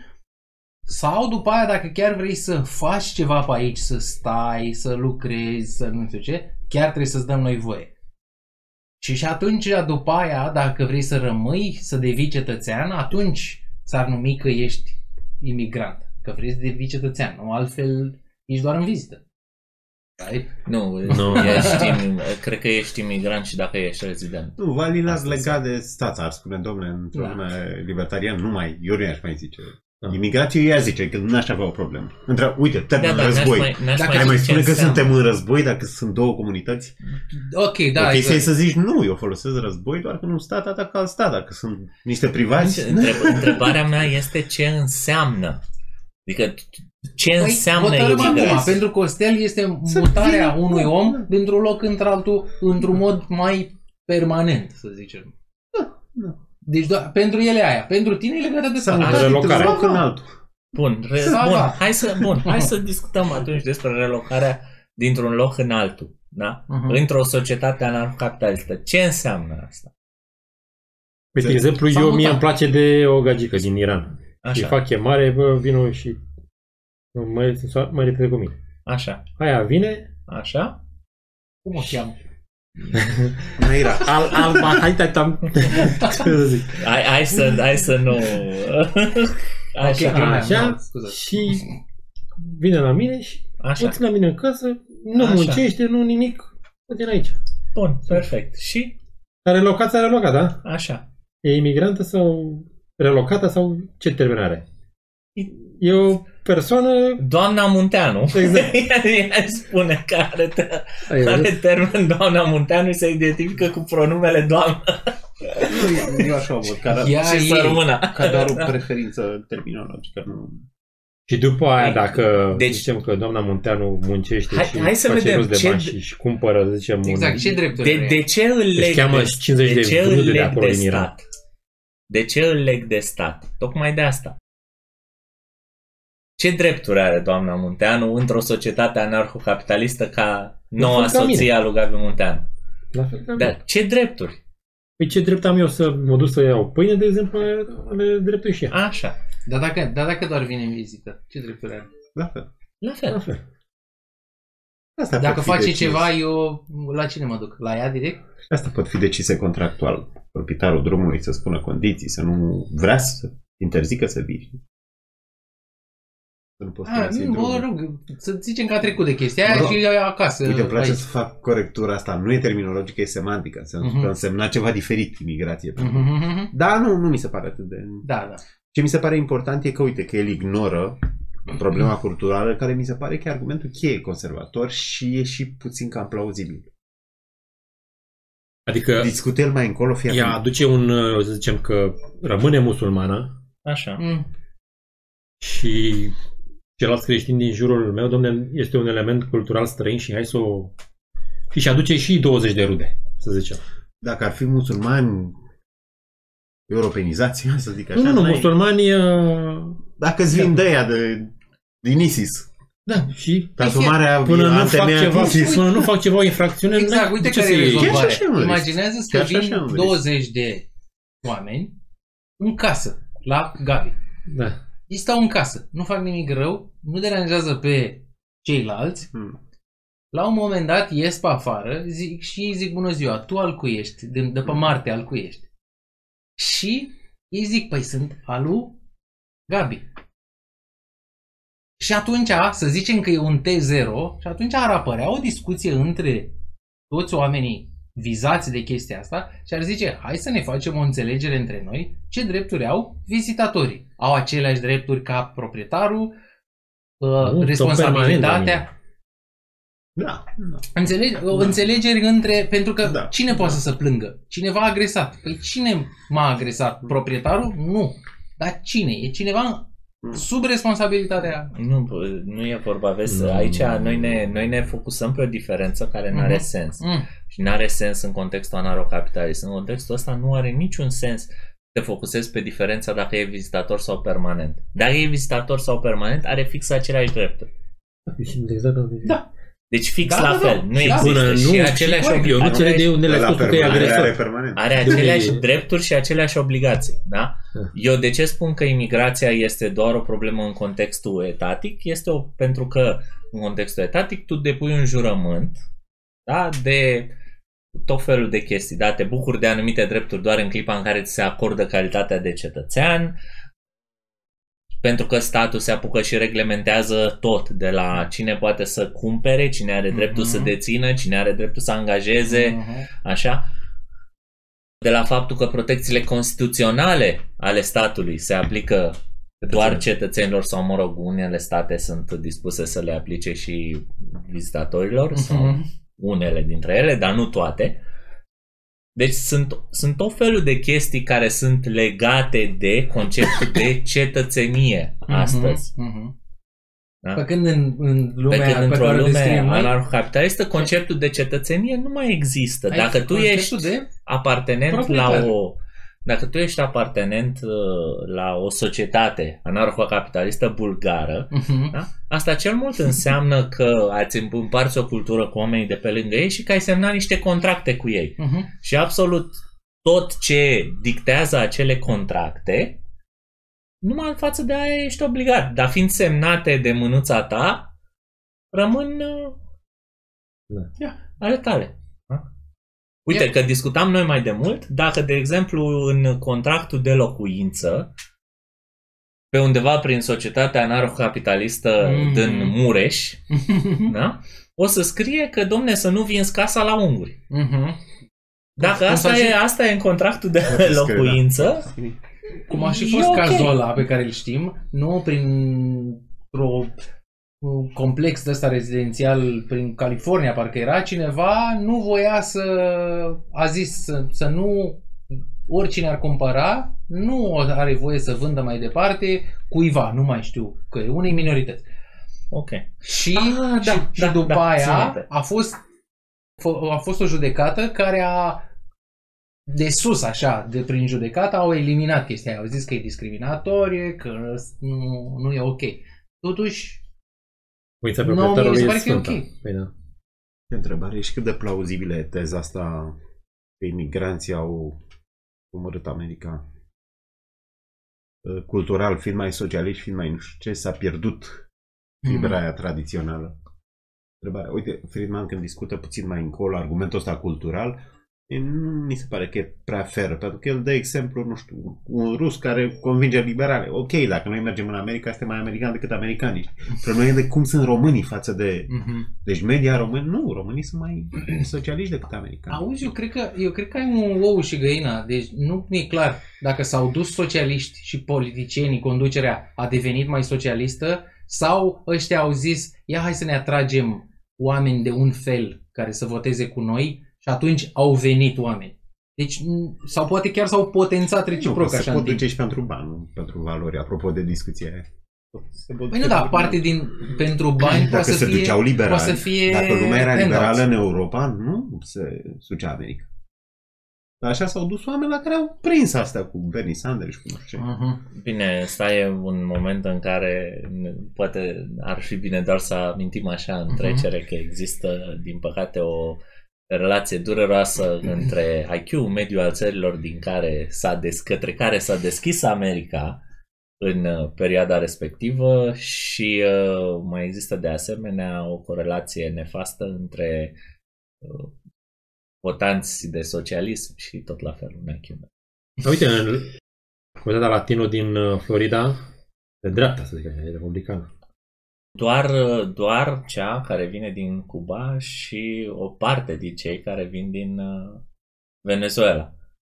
sau după aia dacă chiar vrei să faci ceva pe aici, să stai, să lucrezi, să nu știu ce, chiar trebuie să-ți dăm noi voie. Și și atunci, după aia, dacă vrei să rămâi, să devii cetățean, atunci s-ar numi că ești imigrant. Că vrei să devii cetățean. Nu, altfel ești doar în vizită. Right? Nu, Nu. Ești, im- cred că ești imigrant și dacă ești rezident. Nu, Vali l-ați Asta legat de stat, ar spune, domnule, într-o Da. lume libertarian, nu mai, eu nu i-aș mai zice. Da. Imigrație, ea zice că n-aș avea o problemă. Între, uite, termen Da, da, n-aș război. mai, n-aș Dacă mai Ai mai zice spune că înseamnă. suntem în război dacă sunt două comunități? Ok, da. Da, ok, exact. să zici nu, eu folosesc război doar când un stat atacă alt stat, dacă sunt niște privați. Întreb, întrebarea mea este ce înseamnă. Adică ce Păi, înseamnă hotărâm acum, imigrație? pentru Costel este Să mutarea vină, unui da, om da. dintr-un loc într-altul într-un mod mai permanent, să zicem. da. Deci doar, pentru ele aia. Pentru tine e legată de Să stat. Așa. relocare. loc în altul. Bun, re- Să bun, va. hai să, bun, hai să discutăm atunci despre relocarea dintr-un loc în altul. Da? Mhm. Într-o societate anarhocapitalistă. Ce înseamnă asta? Uite, de exemplu, S-a eu mie mutat. îmi place de o gagică din Iran. Și Așa, fac chemare, bă, vino și mai, mai repede cu mine. așa, Aia vine, așa. Cum o cheamă? Naira. al, alba, hai, tai, tam. Ce să zic. Hai, hai, să, hai să nu... Așa, Ok, bine, Așa, da, scuze. și vine la mine și așa. o țin la mine în casă, nu Așa. muncește, nu nimic, o din aici. Bun, perfect. Și Dar relocat s-a relocat, da? așa. E imigrantă sau relocată sau ce termen are? E o persoană... Doamna Munteanu. Exact. Ea îi spune că are, te- Ai are văzut? termen doamna Munteanu și se identifică cu pronumele doamnă Nu, eu așa o văd, ca, Ea și e- să rămână. ca doar o preferință terminologică. Nu. Și după aia, dacă Deci- deci, zicem că doamna Munteanu muncește Hai- și hai să face vedem rost de ce- bani și își cumpără, zicem, Exact, un... ce drepturi De, are de ea? ce îl leg cheamă de, 50 de ce îl vrude de leg acolo de din Iran. stat? De ce îl leg de stat? Tocmai de asta. Ce drepturi are doamna Munteanu într-o societate anarhocapitalistă ca noua fel ca mine. soție a lui Gabi Munteanu? La fel ca mine. Dar ce drepturi? Păi ce drept am eu să mă duc să iau pâine, de exemplu, are dreptul și ea. Așa. Dar dacă, dar dacă doar vine în vizită, ce drepturi are? La fel. La La fel. fel. Asta Dacă pot fi face decis. ceva, eu la cine mă duc? La ea direct? Asta pot fi decise contractual. Proprietarul drumului să spună condiții, să nu vrea să interzică să vii. Să nu poți Ah, folosi nu, mă drumul. rog, să zicem că a trecut de chestia aia Bro, și e acasă. Uite, îmi place aici. să fac corectura asta. Nu e terminologică, e semantică. Să Mhm. că însemna ceva diferit imigrație. Mhm, mhm, mhm. Da, nu, nu mi se pare atât de... Da, da. Ce mi se pare important e că, uite, că el ignoră problema culturală, care mi se pare că e argumentul cheie conservator și e și puțin cam plauzibil. Adică Discută el mai încolo, fie ea aduce un, uh, să zicem că rămâne musulmană Așa. Mm. și ceilalți creștini din jurul meu, domne, este un element cultural străin și hai să o... Și și aduce și 20 de rude, să zicem. Dacă ar fi musulmani europenizați, să zic așa. nu, nu, nu, n-ai- musulmanii... uh, Dacă îți vin de aia de, din ISIS, Da, și transformarea până nu fac antemeiat ceva, ISIS, până nu fac ceva o infracțiune, Exact, n-ai- uite de ce care e să iei? Chiar și rezolvarea. așa, mă, deci. Imaginează că Chiar și vin așa, mă, deci. 20 de oameni în casă, la Gabi. Da. Ei stau în casă, nu fac nimic rău, nu deranjează pe ceilalți. Hmm. La un moment dat ies pe afară zic, și zic bună ziua, tu al cui ești? De, de pe Marte al cui ești? Și ei zic, păi sunt alu Gabi. Și atunci, să zicem că e un T0, și atunci ar apărea o discuție între toți oamenii vizați de chestia asta și ar zice, hai să ne facem o înțelegere între noi, ce drepturi au vizitatorii. Au aceleași drepturi ca proprietarul, uh, Nu, tot responsabilitatea. permanent, Da, da. Înțelegi? O înțelegeri între... Pentru că Da, cine da. poate să se plângă? Cineva a agresat. Păi cine m-a agresat? Proprietarul? Nu. Dar cine? E cineva sub responsabilitatea... Nu, nu e vorba, vezi, Nu. aici noi ne, noi ne focusăm pe o diferență care nu are Mhm. sens. Mm. Și nu are sens în contextul anarhocapitalist. În contextul ăsta nu are niciun sens să te focusezi pe diferența dacă e vizitator sau permanent. Dacă e vizitator sau permanent, are fix aceleași drepturi. Exact. Da. Deci fix Da, la da, fel. da. Nu Da. există Până nu, și aceleași corect, eu nu obligații. înțeleg de unde le-a La spus tu că e permanent, are agresor. permanent. Are De unde aceleași e? drepturi și aceleași obligații, da? Da. Eu de ce spun că imigrația este doar o problemă în contextul etatic? Este o, pentru că în contextul etatic tu depui un jurământ da? de tot felul de chestii, da? Te bucuri de anumite drepturi doar în clipa în care ți se acordă calitatea de cetățean, pentru că statul se apucă și reglementează tot, de la cine poate să cumpere, cine are dreptul Mhm. să dețină, cine are dreptul să angajeze, Mhm. așa, de la faptul că protecțiile constituționale ale statului se aplică doar cetățenilor sau, mă rog, unele state sunt dispuse să le aplice și vizitatorilor uh-huh. sau Mhm. unele dintre ele, dar nu toate. Deci sunt, sunt tot felul de chestii care sunt legate de conceptul de cetățenie astăzi. Mhm. Da? Pe când în, în Pe lumea când pe într-o care o lume descriem noi, anarhocapitalistă, conceptul de cetățenie nu mai există. ai Dacă tu conceptul ești de apartenent la proprietate. o dacă tu ești apartenent uh, la o societate anarhocapitalistă bulgară, Mhm. da? asta cel mult înseamnă că ați împarți o cultură cu oamenii de pe lângă ei și că ai semnat niște contracte cu ei. Mhm. Și absolut tot ce dictează acele contracte, numai în față de aia ești obligat. Dar fiind semnate de mânuța ta, rămân uh, Da. ale tale. Da? Uite, Ia. că discutam noi mai de mult, dacă, de exemplu, în contractul de locuință, pe undeva prin societatea anarhocapitalistă Mhm. din Mureș, da? o să scrie că, domne, să nu vinzi casa la unguri. Mhm. Dacă Cum asta s-a e, și- asta e în contractul de Poate scrie, locuință, Cum a și E fost ok. cazul ăla pe care îl știm, nu prin o un complex de ăsta rezidențial prin California, parcă era, cineva nu voia să, a zis să, să nu, oricine ar cumpăra, nu are voie să vândă mai departe cuiva, nu mai știu, că e unei minorități. ok. Și, Ah, da, și, și da, după da, țin aia minte. a fost, f- a fost o judecată care a de sus, așa, de prin judecată, au eliminat chestia aia. Au zis că e discriminatorie, că nu, nu e ok. Totuși, Uite, Nu, proprietarului mie mi e se pare că e sfânta. ok. Păi da. Întrebare și cât de plauzibilă e teza asta că imigranții au omorât America Uh, cultural, fiind mai socialiști, fiind mai nu știu ce, s-a pierdut fibra aia tradițională. Întrebarea, uite, Friedman când discută puțin mai încolo argumentul ăsta cultural, e, nu mi se pare că e prea fair, pentru că el dă exemplu, nu știu, un rus care convinge liberale. Ok, dacă noi mergem în America, suntem mai americani decât americani. Problema e de cum sunt românii față de... Mhm. Deci media români, nu, românii sunt mai socialiști decât americani. Auzi, eu cred, că, eu cred că ai un ou și găina. Deci nu e clar dacă s-au dus socialiști și politicienii, conducerea a devenit mai socialistă sau ăștia au zis, ia hai să ne atragem oameni de un fel care să voteze cu noi și atunci au venit oameni. Deci, n- sau poate chiar s-au potențat nu, reciproc că se așa în pot timp. duce și pentru bani, nu pentru valori, apropo de discuția aia. Se pot Păi duce nu, da, pentru parte bani. din, pentru bani Dacă poate să se fie, duceau liberali, poate să fie Dacă lumea era handouts. liberală în Europa, nu se sucea America. Dar așa s-au dus oameni la care au prins asta cu Bernie Sanders și cu nu știu ce. Mhm. Bine, ăsta e un moment în care ne- poate ar fi bine doar să amintim așa în Mhm. trecere că există, din păcate, o relație dureroasă între IQ, mediul al țărilor din care s-a des, către care s-a deschis America în uh, perioada respectivă și uh, mai există de asemenea o corelație nefastă între uh, votanți de socialism și tot la fel un IQ. Dar uite, în comunitatea latino din uh, Florida, de dreapta, să zic așa, e republicană. Doar, doar cea care vine din Cuba și o parte din cei care vin din uh, Venezuela.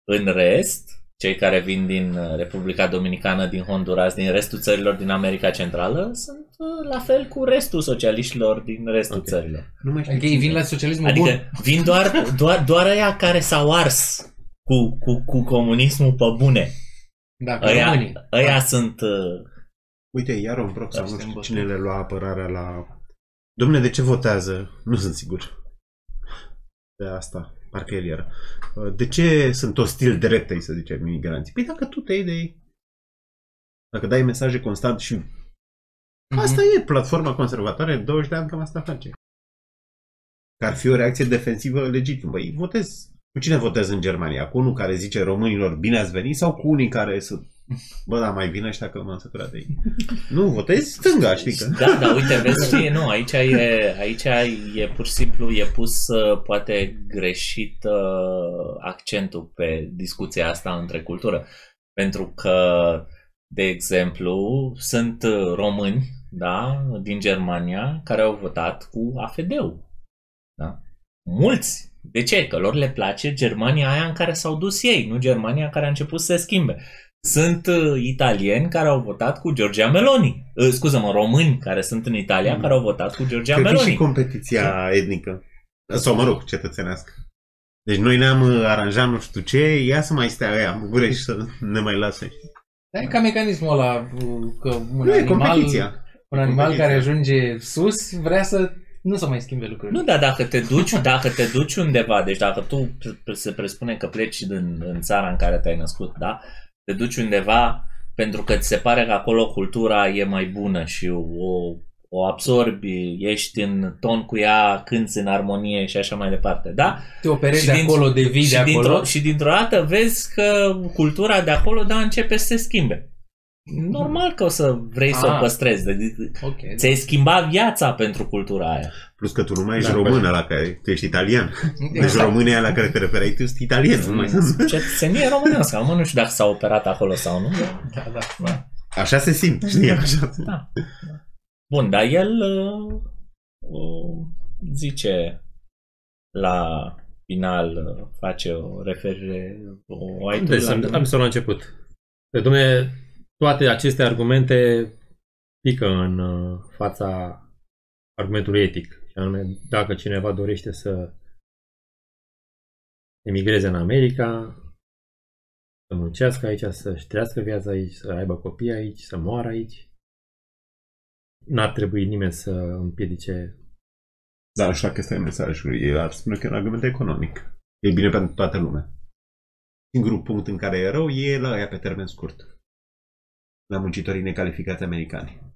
În rest, cei care vin din uh, Republica Dominicană, din Honduras, din restul țărilor din America Centrală, sunt uh, la fel cu restul socialiștilor din restul Ok. țărilor. Nu mai știu Adică ei cine. vin la socialismul Adică bun. vin doar, doar, doar aia care s-au ars cu, cu, cu comunismul pe bune. Dacă Aia, românii. aia sunt... Uh, Uite, iar un broc sau Dar nu suntem știu bătuți. cine le lua apărarea la... Domne, de ce votează? Nu sunt sigur. De asta, parcă el era. De ce sunt ostil dreptei, să zicem, imigranții? Păi dacă tu te iei de ei. Dacă dai mesaje constant și... Mhm. Asta e, platforma conservatoare, 20 de ani cam asta face. Că ar fi o reacție defensivă legitimă. Păi votez. Cu cine votez în Germania? Cu unul care zice românilor bine ați venit sau cu unii care sunt Bă, da, mai vine ăștia că m-am săturat de ei. Nu, votezi stânga, știi că... Da, da, uite, vezi, știi, nu, aici e, aici e pur și simplu, e pus uh, poate greșit uh, accentul pe discuția asta între cultură. Pentru că, de exemplu, sunt uh, români, da, din Germania, care au votat cu AFD-ul. Da? Mulți. De ce? Că lor le place Germania aia în care s-au dus ei, nu Germania care a început să se schimbe. Sunt uh, italieni care au votat cu Giorgia Meloni. Uh, Scuză-mă, români care sunt în Italia Mm. care au votat cu Giorgia Cred că Meloni. și competiția etnică. Sau, mă rog, cetățenească. Deci noi ne-am uh, aranjat nu știu ce, ia să mai stea ăia în gură și să ne mai lasă. Dar e ca mecanismul ăla uh, că un Nu, e animal, competiția. un animal competiția. care ajunge sus vrea să nu să mai schimbe lucrurile. Nu, dar dacă te duci, dacă te duci undeva, deci dacă tu pre- se presupune că pleci din, în țara în care te-ai născut, da? Te duci undeva pentru că ți se pare că acolo cultura e mai bună și o, o absorbi, ești în ton cu ea, cânți în armonie și așa mai departe, da? Te operezi Și de din- acolo, de vii și, de acolo. dintr-o, și dintr-o dată vezi că cultura de acolo, da, începe să se schimbe. Normal că o să vrei să Ah. o păstrezi. de- Ok. Ți-ai schimbat viața pentru cultura aia. Plus că tu nu mai ești Da, român la care tu ești italian. Deci Exact. România la care te referai tu sunt italieni. Nu mai sunt. Cetățenie românească. Acum nu știu dacă s-a operat acolo sau nu. Da, da, da. Așa se simt, știi? Așa. Da. Bun, dar el uh, uh, zice la final, uh, face o referire, o ai tu Deci, la... am, am să la început. Pe domne, toate aceste argumente pică în uh, fața argumentului etic. Și anume, dacă cineva dorește să emigreze în America, să muncească aici, să-și trăiască viața aici, să aibă copii aici, să moară aici, n-ar trebui nimeni să împiedice Dar nu știu dacă ăsta e mesajul. El ar spune că e un argument economic. E bine pentru toată lumea. Singurul punct în care e rău e la aia pe termen scurt. La muncitorii necalificați americani.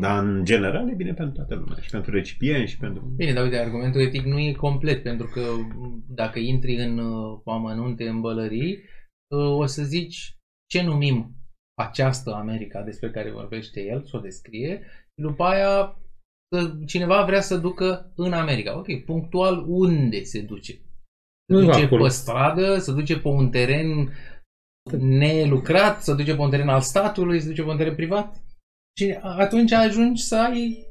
Dar în general e bine pentru toată lumea. Și pentru recipienți și pentru... Bine, dar uite, argumentul etic nu e complet, pentru că m, dacă intri în uh, amănunte, în bălării, uh, o să zici ce numim această America despre care vorbește el, să o descrie, și după aia să, cineva vrea să ducă în America. Ok, punctual unde se duce? Se Nu duce acolo. pe stradă, se duce pe un teren nelucrat, se duce pe un teren al statului, se duce pe un teren privat? Și atunci ajungi să ai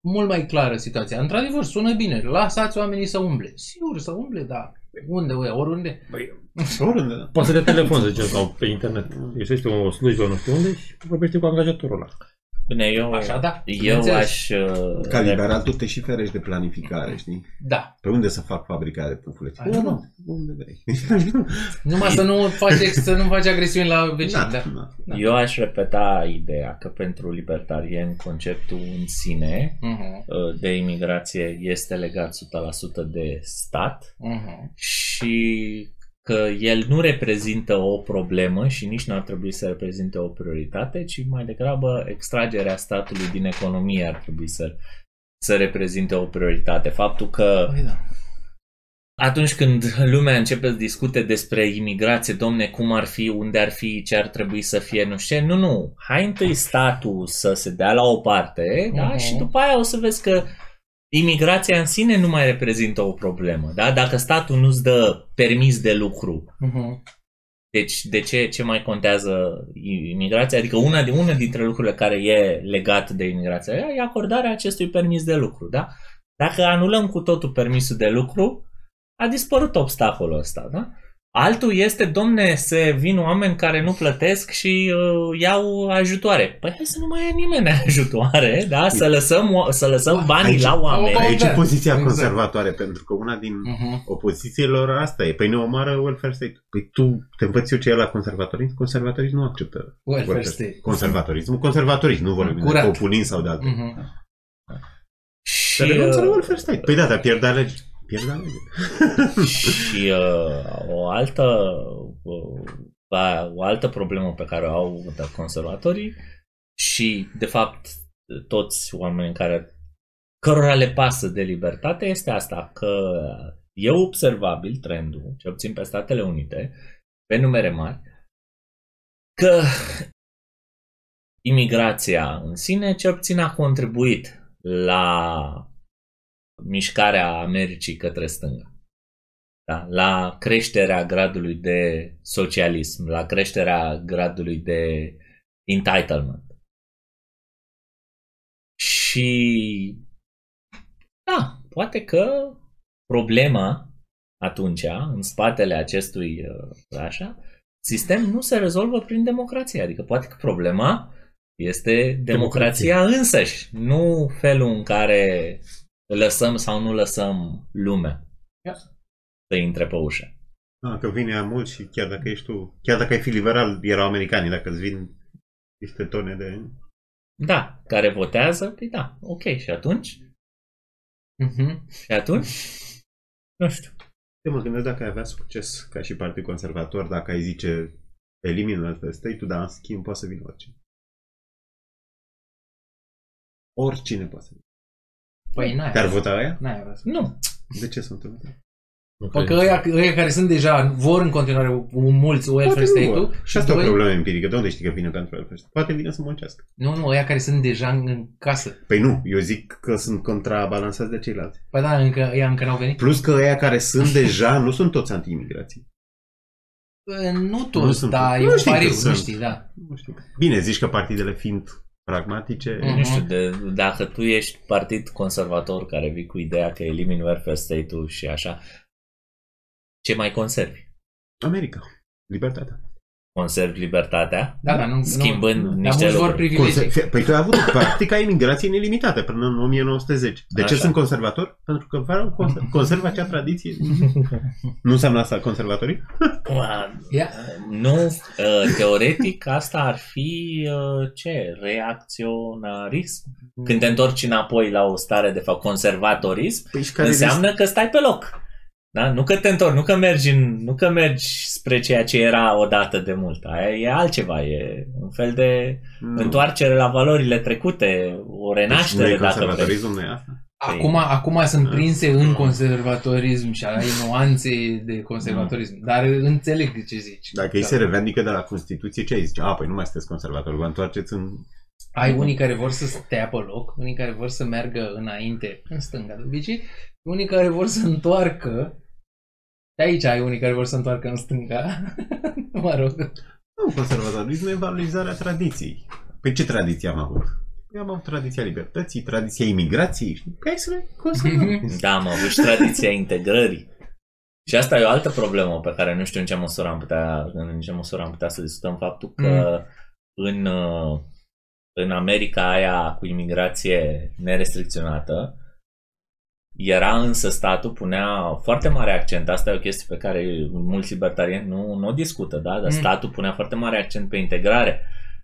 mult mai clară situația. Într-adevăr, sună bine. Lăsați oamenii să umble. Sigur, să umble, da. Unde, ue, oriunde. Oriunde, da. Poate de telefon, să zicem, sau pe internet. Găsește o slujbă, nu știu unde, și vorbește cu angajatorul ăla. Bine, eu, Așa, da. eu Bineînțeles. aș... uh, Ca liberal tu te și ferești de planificare, știi? Da. Pe unde să fac fabrica de pufuleți? Așa. Oriunde, unde vrei. Numai să nu faci, să nu faci agresiuni la vecini. Da, Da. da. Da. Eu aș repeta ideea că pentru libertarieni conceptul în sine Uh-huh. uh, de imigrație este legat 100% de stat Uh-huh. și că el nu reprezintă o problemă și nici nu ar trebui să reprezinte o prioritate, ci mai degrabă extragerea statului din economie ar trebui să, să reprezinte o prioritate. Faptul că Păi da. atunci când lumea începe să discute despre imigrație, domne, cum ar fi, unde ar fi, ce ar trebui să fie, nu știu ce, nu, nu. Hai întâi statul să se dea la o parte, da? Mhm. Și după aia o să vezi că imigrația în sine nu mai reprezintă o problemă, da? Dacă statul nu-ți dă permis de lucru, Uh-huh. deci de ce, ce mai contează imigrația? Adică una, de, una dintre lucrurile care e legat de imigrația e acordarea acestui permis de lucru, da? Dacă anulăm cu totul permisul de lucru, a dispărut obstacolul ăsta, da? Altul este, domne, se vin oameni care nu plătesc și uh, iau ajutoare. Păi hai să nu mai ia nimeni ajutoare, da? Să lăsăm, o- să lăsăm banii Aici- la oameni. Aici- Aici e poziția Exact. conservatoare, pentru că una din Uh-huh. opozițiilor asta e. Păi ne omoară welfare state. Păi tu te învăț eu ce e la conservatorism? Conservatorism nu acceptă Welfare state. Conservatorism. Conservatorism, nu vorbim de Curat. populism sau de alte. Uh-huh. Și, Dar renunță la uh, welfare state. Păi da, dar pierde lege. Pierde lege. și uh, o altă uh, ba- o altă problemă pe care o au conservatorii și de fapt toți oamenii care cărora le pasă de libertate este asta că e observabil trendul, ce obțin pe Statele Unite, pe numere mari, că imigrația în sine ce obțin a contribuit la mișcarea Americii către stânga. Da? La creșterea gradului de socialism, la creșterea gradului de entitlement. Și da, poate că problema atunci, în spatele acestui uh, așa, sistem nu se rezolvă prin democrație. Adică poate că problema este democrația însăși, nu felul în care lăsăm sau nu lăsăm lumea Ia. să intre pe ușă. Ah, că vine mult și chiar dacă ești tu, chiar dacă ai fi liberal, erau americanii, dacă îți vin niște tone de... Da, care votează, păi da, ok, și atunci? Mhm. Și atunci? Nu știu. Eu mă gândesc dacă ai avea succes ca și Partid Conservator, dacă ai zice elimină pe state dar în schimb poate să vină oricine. Oricine poate să vină. Păi n-ai. Te-ar vota aia? N-ai avea să- Nu. De ce sunt întâmplă? Nu Păi cred. că ăia, ăia care sunt deja, vor în continuare mulți welfare state-ul Și asta e o doi- problemă empirică. De unde știi că vine pentru welfare state? Poate vine să muncească. Nu, nu, ăia care sunt deja în, în casă. Păi nu, eu zic că sunt contrabalansați de ceilalți. Păi da, încă, ăia încă n-au venit. Plus că ăia care sunt deja nu sunt toți anti-imigrații. Bă, Nu Nu toți, sunt dar toți. e Nu un știu că pariu, nu sunt. știi, da. Nu știu. Bine, zici că partidele fiind pragmatice, Mhm. Nu știu, de, dacă tu ești partid conservator care vii cu ideea că elimini welfare state-ul și așa, ce mai conservi? America, libertatea. Conservi libertatea, Da, dar nu... schimbând nu, dar niște mulți vor lucruri. privilegii. Conser- păi tu ai avut practica imigrației nelimitate până în 1910. De ce Așa. sunt conservator? Pentru că vreau conser- conserv acea tradiție. nu înseamnă asta conservatorii? Ua, Ia. Nu, uh, teoretic asta ar fi uh, ce? Reacționarism? Când te întorci înapoi la o stare de fapt conservatorism, Păi și care înseamnă că stai pe loc. Da? Nu că te întorci, nu că mergi, în, nu că mergi spre ceea ce era odată de mult. Aia e altceva, e un fel de Nu. întoarcere la valorile trecute, o Deci nu renaștere e dacă vrei. conservatorism, nu e asta? Acum, acum sunt Da. prinse în conservatorism și ai nuanțe de conservatorism. Dar înțeleg ce zici. Dacă ei Da. se revendică de la Constituție, ce ai zice? A, păi nu mai sunteți conservatori, vă întoarceți în... Ai unii care vor să stea pe loc, unii care vor să meargă înainte, în stânga de obicei, unii care vor să întoarcă. De aici ai unii care vor să întoarcă în stânga. mă rog. Nu, conservatorism e valorizarea tradiției. Păi ce tradiție am avut? Eu am avut tradiția libertății, tradiția imigrației. și Hai să le conservăm. Da, am avut și tradiția integrării. Și asta e o altă problemă pe care nu știu în ce măsură am putea, în ce măsură am putea să discutăm faptul că în, uh, în America aia cu imigrație nerestricționată era însă statul punea foarte mare accent, asta e o chestie pe care mulți libertarieni nu, nu o discută, da? dar Mm. statul punea foarte mare accent pe integrare.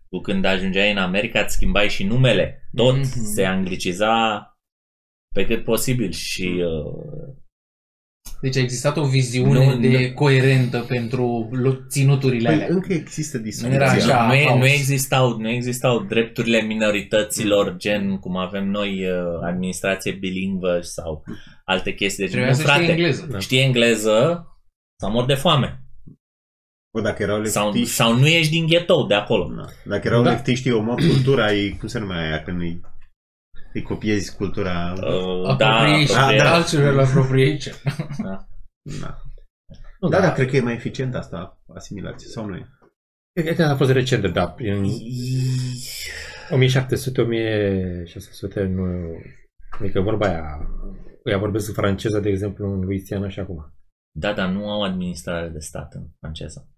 Tu când ajungeai în America îți schimbai și numele, tot Mhm. se angliciza pe cât posibil și uh, Deci a existat o viziune Nu, de nu. coerentă pentru lo- ținuturile Păi alea. încă există Nu discuția. era așa. nu, e, haos. nu, existau, nu existau drepturile minorităților, gen cum avem noi uh, administrație bilingvă sau alte chestii. Deci, Trebuia nu, să știi frate, engleză. Da. știi engleză sau mor de foame. Bă, dacă erau Sau, leftiști, sau nu ești din ghetou de acolo. Da. Dacă erau Da. da. leftiștii, o mă cultura, ei, cum se numea aia, când îi, îi copiezi cultura... Uh, da, Appropriation. Ah, da. Cultural appropriation. Da. Nu, Da, da, dar cred că e mai eficient asta, asimilație, sau nu e? Cred că a fost recent, da. În 1700-1600 nu... Adică vorba aia... Ea vorbesc franceză, de exemplu, în Louisiana și acum. Da, dar nu au administrare de stat în franceză.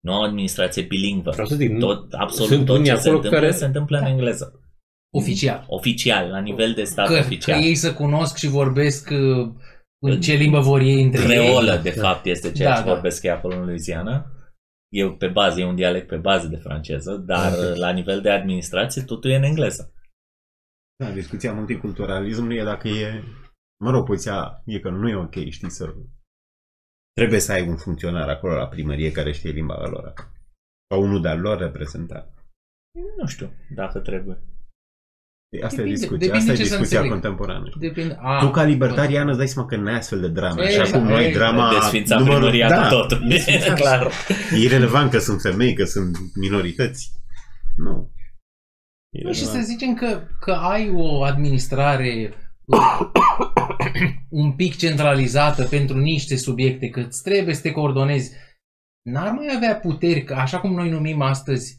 Nu au administrație bilingvă. Vreau să zic, nu, Tot, absolut Sunt tot unii ce se acolo întâmplă, care- se întâmplă în engleză. Oficial. Oficial, la nivel de stat Că, că oficial. ei să cunosc și vorbesc uh, în ce limbă vor ei între Creolă, ei. de Da. fapt, este ceea Da, ce da. vorbesc ei acolo în Louisiana. E pe bază, e un dialect pe bază de franceză, dar Ok. la nivel de administrație totul e în engleză. Da, discuția multiculturalism nu e dacă e... Mă rog, poziția e că nu e ok, știi, să... Trebuie să ai un funcționar acolo la primărie care știe limba lor. Sau unul de-al lor reprezentat. Nu știu dacă trebuie. Asta Depinde- e discuția, depinde asta e ce să discuția înțeleg. contemporană. Depinde. A, Tu ca libertarian îți dai seama că n-ai astfel de drame. Ei, și acum exact, noi ei, drama... Desfința numărul- primăria da, cu totul. e desfințat. clar. E irrelevant că sunt femei, că sunt minorități. Nu. Nu, și să zicem că, că ai o administrare uh, un pic centralizată pentru niște subiecte, că îți trebuie să te coordonezi. N-ar mai avea puteri, că așa cum noi numim astăzi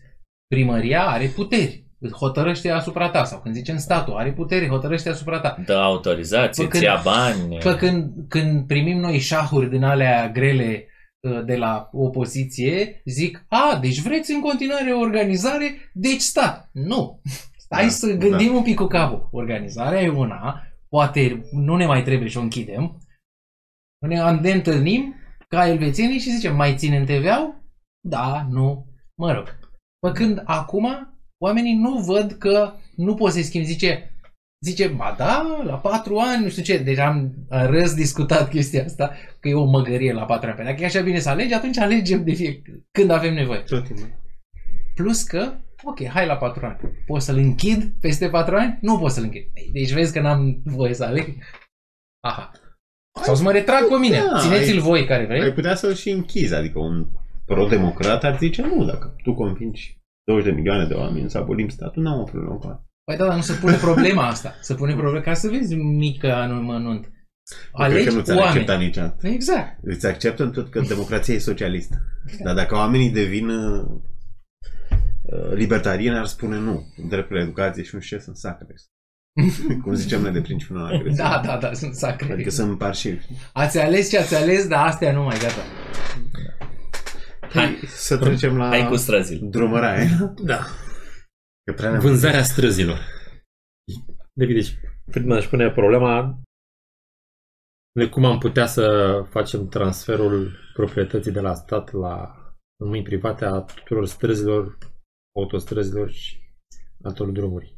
primăria, are puteri. Îți hotărăște asupra ta. Sau când zicem statul, are puteri, hotărăște asupra ta. Dă autorizație, Păi când- ți ia bani. Pă când, când primim noi șahuri din alea grele uh, de la opoziție zic, a, deci vreți în continuare organizare, deci stat. Nu. Stai Da, să gândim da. un pic cu capul. Organizarea e una, poate nu ne mai trebuie și o închidem. Ne, ne întâlnim ca elvețienii și zicem, mai ținem TVA-ul? Da, nu, mă rog. Făcând acum, oamenii nu văd că nu poți să-i schimbi. Zice, zice, ba da, la patru ani, nu știu ce. Deci am răz discutat chestia asta, că e o măgărie la patru ani. Păi Dacă e așa bine să alegi, atunci alegem de fie când avem nevoie. Tot timpul. Plus că, ok, hai la patru ani. Pot să-l închid peste patru ani? Nu pot să-l închid. Deci vezi că n-am voie să aleg? Aha. Sau să mă retrag pe mine. Da, Țineți-l ai- voi care vrei. Ai putea să-l și închizi, adică un pro-democrat ar zice nu, dacă tu convingi 20 de milioane de oameni să abolim statul, n-am o problemă cu asta. Păi da, dar nu se pune problema asta. Se pune problema ca să vezi mică anumănunt. Cred Alegi că nu ți-ar oameni. accepta niciodată. Exact. Îți acceptă tot că democrația e socialistă. Dar dacă oamenii devin uh, uh, libertarieni, ar spune nu. Dreptul la educație și nu știu ce sunt sacre. Cum zicem noi de principiul non agresiune. Da, da, da, sunt sacre. Adică sunt parșivi. Ați ales ce ați ales, dar astea nu mai gata. Hai, Să trecem la hai cu străzile. drumăraie. Da. Că prea ne Vânzarea străzilor. David, deci, prima își pune problema de cum am putea să facem transferul proprietății de la stat la mâini private a tuturor străzilor, autostrăzilor și altor drumuri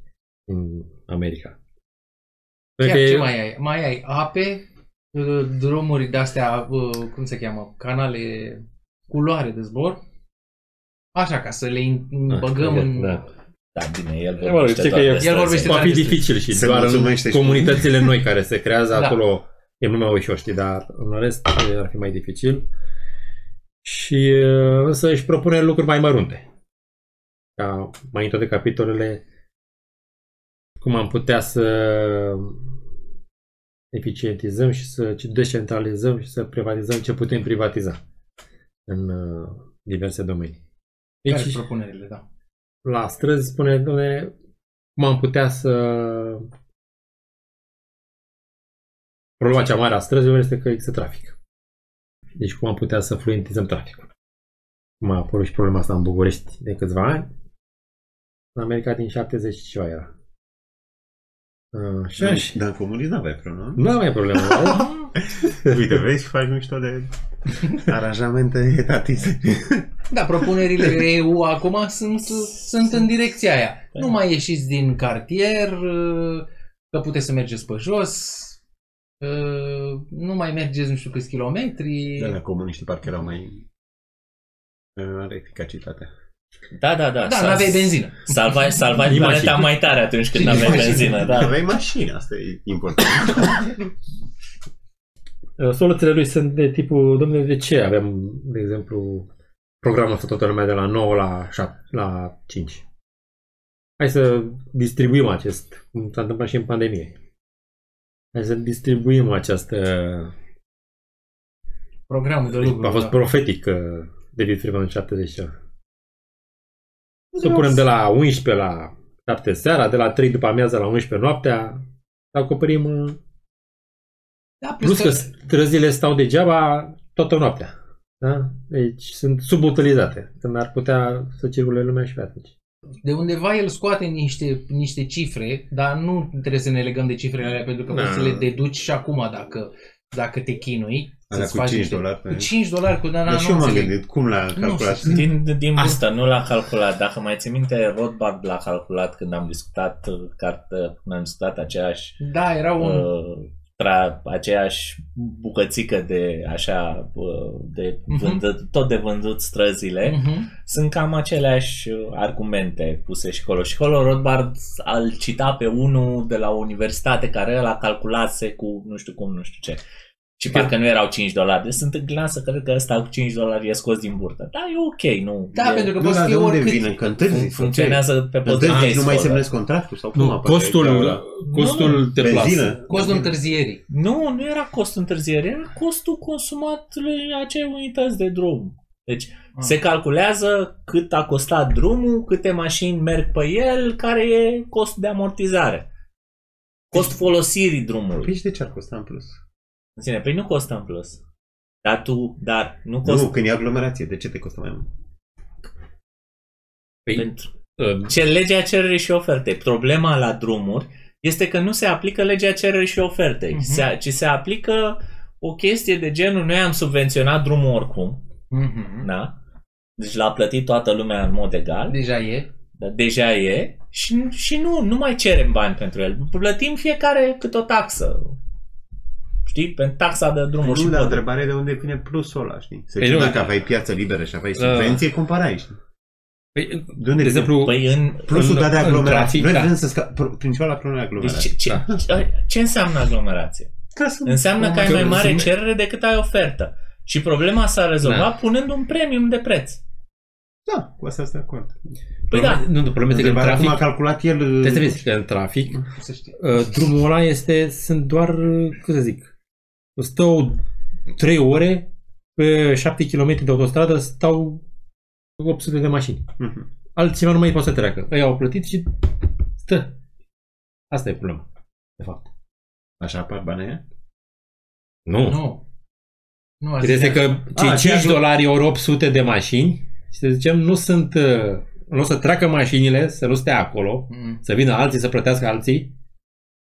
în America. Chiar Cred că ce e- mai ai? Mai ai ape, uh, drumuri de-astea, uh, cum se cheamă, canale culoare de zbor. Așa, ca să le in- băgăm da, în... Da. Da, bine, el mă rog, vorbește știi că doar e- de El străzi. vorbește Va fi despre- dificil și Se doar în mulțumește și- comunitățile noi care se creează Da. acolo e mult mai ușor, știi, dar în rest e- ar fi mai dificil. Și uh, însă își propune lucruri mai mărunte. Ca mai în toate capitolele cum am putea să eficientizăm și să descentralizăm și să privatizăm ce putem privatiza în uh, diverse domenii. Care Deci, sunt propunerile, da. la străzi spune, doamne, cum am putea să... Problema cea mare a străzilor este că există trafic. Deci cum am putea să fluentizăm traficul. Cum a apărut și problema asta în București de câțiva ani. În America din 70 și ceva era. Așa și... Dar în comunism n-aveai problemă. Nu am mai problemă. Uite, vezi și faci mișto de aranjamente etatiste. Da, propunerile EU acum sunt, sunt în direcția aia. Nu mai ieșiți din cartier, uh, că puteți să mergeți pe jos, uh, nu mai mergeți nu știu câți kilometri. De la comuniștii parcă erau mai uh, are eficacitate. Da, da, da. Da, Sal- n-aveai benzină. Salvai, salvai Din planeta mașini. mai tare atunci când Și din aveai mașini. benzină, da. Aveai mașini, asta e important. Soluțiile lui sunt de tipul, domnule, de ce avem, de exemplu, programul ăsta toată lumea de la 9 la, 7, la 5? Hai să distribuim acest, cum s-a întâmplat și în pandemie. Hai să distribuim această... Programul de lucru. A fost da. profetic uh, David Friedman în 70 ceva. Să punem de la 11 la 7 seara, de la 3 după amiază la 11 noaptea, să acoperim uh, Da, Plus că străzile stau degeaba toată noaptea. Da? Deci sunt subutilizate. Când ar putea să circule lumea și pe atunci. de undeva el scoate niște, niște cifre, dar nu trebuie să ne legăm de cifrele alea, pentru că Da. poți să le deduci și acum dacă, dacă te chinui. Alea să-ți cu faci 5 niște- dolari pe- Cu 5 dolari cu dana, Dar și nu eu m-am înțeleg. gândit cum l-a calculat. știu. Din, din bursă, nu l-a calculat. Dacă mai ții minte, Rothbard l-a calculat când am discutat uh, carte, când am discutat aceeași Da, era un... uh, tra, aceeași bucățică de așa uh, de Mhm. vândut, tot de vândut străzile Mhm. sunt cam aceleași uh, argumente puse și acolo. Și acolo Rothbard îl cita pe unul de la o universitate care ăla calculase cu nu știu cum, nu știu ce. Și parcă nu erau 5 dolari. Deci sunt înclinat să cred că ăsta cu 5 dolari e scos din burtă. Da, e ok, nu. Da, e, pentru că Nu, poți dar fi de unde oricât. vine? Că întârzi. fun- funcționează pe Întârzi, potrivit. nu mai semnezi contractul? Sau cum Nu, apare costul, gaura? costul de Benzină? plasă. Costul întârzierii. Nu, nu era costul întârzierii, era costul consumatului acei unități de drum. Deci Ah. se calculează cât a costat drumul, câte mașini merg pe el, care e costul de amortizare. Cost folosirii drumului. Păi și de ce ar costa în plus? În sine, păi nu costă în plus. Dar tu, dar nu costă... Nu, când e aglomerație, de ce te costă mai mult? Păi, Pentru... uh, Ce legea cererii și ofertei. Problema la drumuri este că nu se aplică legea cererii și ofertei, Mhm. se, ci se aplică o chestie de genul noi am subvenționat drumul oricum, Mhm. da? Deci l-a plătit toată lumea în mod egal, Deja e. dar deja e și, și nu, nu mai cerem bani pentru el. Plătim fiecare cât o taxă. Știi? Pentru taxa de drumuri și Nu, dar poduri. întrebarea e de unde vine plusul ăla, știi? Să Păi știi nu, dacă da. aveai piață liberă și aveai Da. subvenție, cumpărai, știi? păi, De unde de vine? exemplu, Păi în, Plusul în- dat de în aglomerație. trafic, Noi da. vrem să sca... pro- Principala problemă e deci aglomerație. ce, ce, ce, ce înseamnă aglomerație? Ca să... Înseamnă că ai Că mai mare sunt- cerere decât ai ofertă. Și problema s-a rezolvat Da. punând un premium de preț. Da, cu asta sunt de acord. Păi da, Nu, nu, problema este că în Întrebarea cum trafic, a calculat el... trebuie să vezi că în trafic, Să știi. uh, drumul ăla este, sunt doar, uh, cum să zic, stau 3 ore pe 7 km de autostradă, stau 800 de mașini. Mhm. Altcineva nu mai poate să treacă. Ei au plătit și stă. Asta e problema, de fapt. Așa apar banii aia? Nu. Nu. Nu aș Trebuie zicea. că cei Ah, 5 ceea ce- dolari ori 800 de mașini, și să zicem, nu sunt, uh, nu o să treacă mașinile, să nu stea acolo, Mm. să vină alții să plătească alții.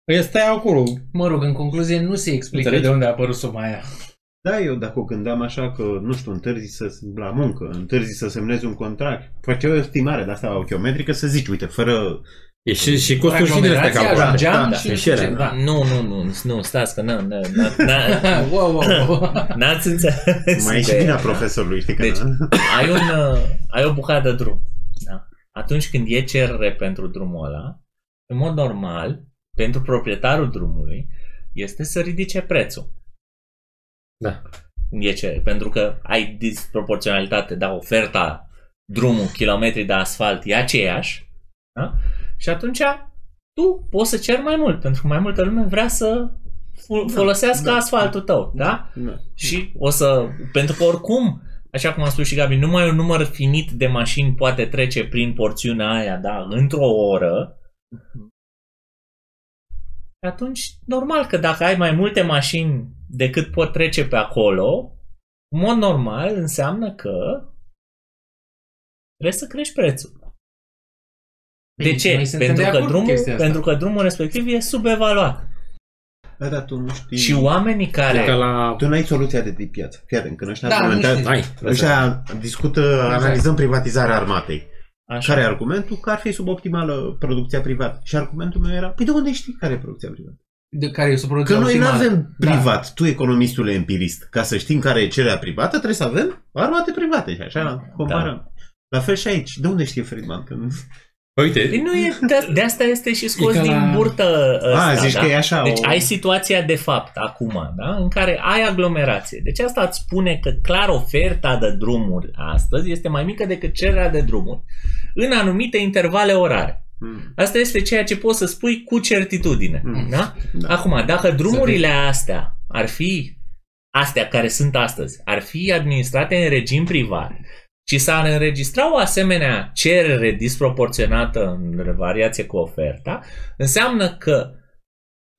Păi stai acolo. Mă rog, în concluzie nu se explică Înțelegi? de unde a apărut suma aia. Da, eu dacă o gândeam așa că, nu știu, întârzi să la muncă, întârzi să semnezi un contract, făceai o estimare de asta ochiometrică să zici, uite, fără... E și, și costul și de astea Aglomerația, calculate. ajungeam Da, da, și, și ele, și, da. nu, nu, nu, nu, stați că n- n- n- n- wow, wow, wow. n-ați înțeles. Mai e și ideea. vina profesorului, știi că... Deci- na? ai, un, uh, ai o bucată de drum. Da? Atunci când e cerere pentru drumul ăla, în mod normal, pentru proprietarul drumului, este să ridice prețul. Da. Când e cerere. Pentru că ai disproporționalitate, da, oferta, drumul, kilometri de asfalt e aceeași, da? și atunci tu poți să ceri mai mult, pentru că mai multă lume vrea să fo- folosească da. asfaltul tău, da? Da. Și o să... Pentru că oricum, așa cum a spus și Gabi, numai un număr finit de mașini poate trece prin porțiunea aia, da, într-o oră. Atunci, normal că dacă ai mai multe mașini decât pot trece pe acolo, în mod normal înseamnă că trebuie să crești prețul. De Păi, ce? noi suntem Pentru de că, acord cu drumul, chestia asta. pentru că drumul respectiv e subevaluat. Da, dar tu nu știi... Și oamenii care... Că la... Tu n-ai soluția de tip piață. Fii atent, când ăștia Da, nu argumentează- știu. Hai, Ăștia discută, analizăm privatizarea armatei. Așa. Care e argumentul? Că ar fi suboptimală producția privată. Și argumentul meu era, păi de unde știi care e producția privată? De care e Că suproducția noi nu optimală. avem privat. Tu, economistul empirist, ca să știm care e cererea privată, trebuie să avem armate private. Și așa comparăm. La fel și aici. De unde știe Friedman? Că... Uite, Păi nu e, de, de asta este și scos E ca din la- burtă ăsta, A, zici da? că e așa Deci o... ai situația de fapt acum, da? în care ai aglomerație. Deci asta îți spune că clar oferta de drumuri astăzi este mai mică decât cererea de drumuri în anumite intervale orare. Mm, Asta este ceea ce poți să spui cu certitudine. Mm. Da? da. Acum, dacă drumurile astea ar fi astea care sunt astăzi, ar fi administrate în regim privat și s-ar înregistra o asemenea cerere disproporționată în variație cu oferta, înseamnă că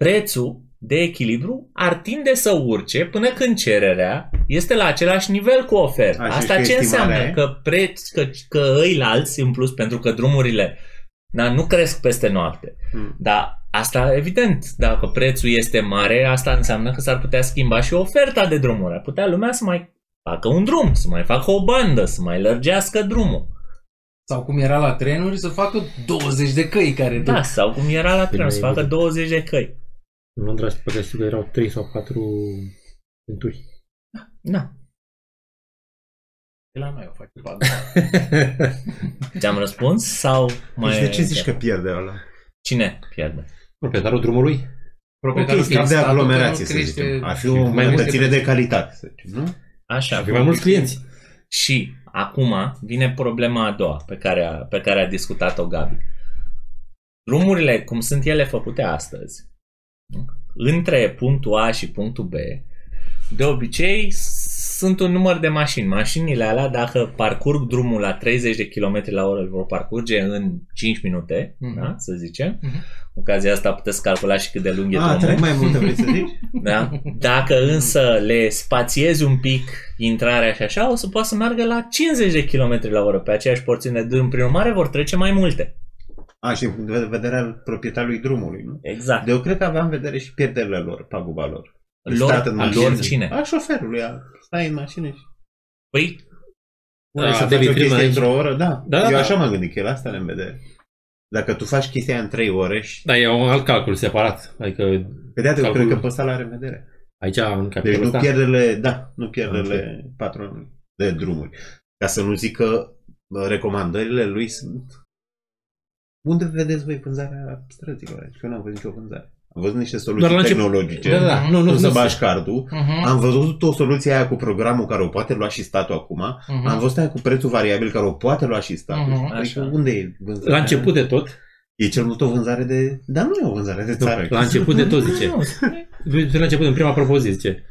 prețul de echilibru ar tinde să urce până când cererea este la același nivel cu oferta. Așa, Asta și ce estimarea înseamnă? e? Că, preț, că, că ăilalți, în plus, pentru că drumurile da, nu cresc peste noapte, Mm. dar asta, evident, dacă prețul este mare, asta înseamnă că s-ar putea schimba și oferta de drumuri. Ar putea lumea să mai facă un drum, să mai facă o bandă, să mai lărgească drumul. Sau cum era la trenuri, să facă 20 de căi care duc. Da, sau cum era la tren, mai să facă evident. 20 de căi. în Londra știu că știu că erau 3 sau 4 centuri. Da. De la noi o face bandă. Ți-am răspuns sau mai... Deci de ce zici că pierde ăla? Cine pierde? Proprietarul drumului? Ok, Proprietarul schimb de fiind statul, aglomerație, că să nu zicem. crește- Ar fi o mai mult îmbunătățire decât- de calitate, să zicem, nu? Așa. Ar fi mai mulți clienți. Și acum vine problema a doua pe care a, pe care a discutat-o Gabi. Drumurile, cum sunt ele făcute astăzi, între punctul A și punctul B, de obicei sunt un număr de mașini. Mașinile alea, dacă parcurg drumul la 30 de km la oră, îl vor parcurge în 5 minute, Mhm. da, să zicem. Mhm. Cu ocazia asta puteți calcula și cât de lung e A, drumul. trec mai multe, vrei să zici? Da? Dacă însă le spațiezi un pic intrarea și așa, o să poată să meargă la 50 de km la oră pe aceeași porțiune de drum. Prin urmare, vor trece mai multe. A, și din punct de vedere al proprietarului drumului, nu? Exact. De eu cred că aveam în vedere și pierderile lor, paguba lor. Lor, Stat în a mașină. lor cine? A șoferului, a stai în mașină și... Păi, Da, să să faci David o chestie Friedman aici. într-o oră, da. Da, da, eu da. așa m-am gândit, că el asta are în vedere. Dacă tu faci chestia aia în 3 ore și... Da, e un alt calcul separat. Adică Pe de eu Calculul. cred că pe ăsta l-are în vedere. aici, în Deci capitolul nu ăsta, pierderile, da, nu pierderile patronului de drumuri. Ca să nu zic că bă, recomandările lui sunt... Unde vedeți voi vânzarea străzilor? Adică eu n-am văzut nicio vânzare. Am văzut niște Doar soluții la început- tehnologice. Da, da, nu, nu, Nu, nu, să nu bași cardul. Mhm, Am văzut o soluție aia cu programul care o poate lua și statul acum. mhm. Am văzut aia cu prețul variabil care o poate lua și statul. Mhm. Adică Așa. unde e vânzarea? La început de tot, E cel mult o vânzare de... Dar nu e o vânzare de nu, țară. la început de tot zice. nu, spune- La început, în prima propoziție, zice.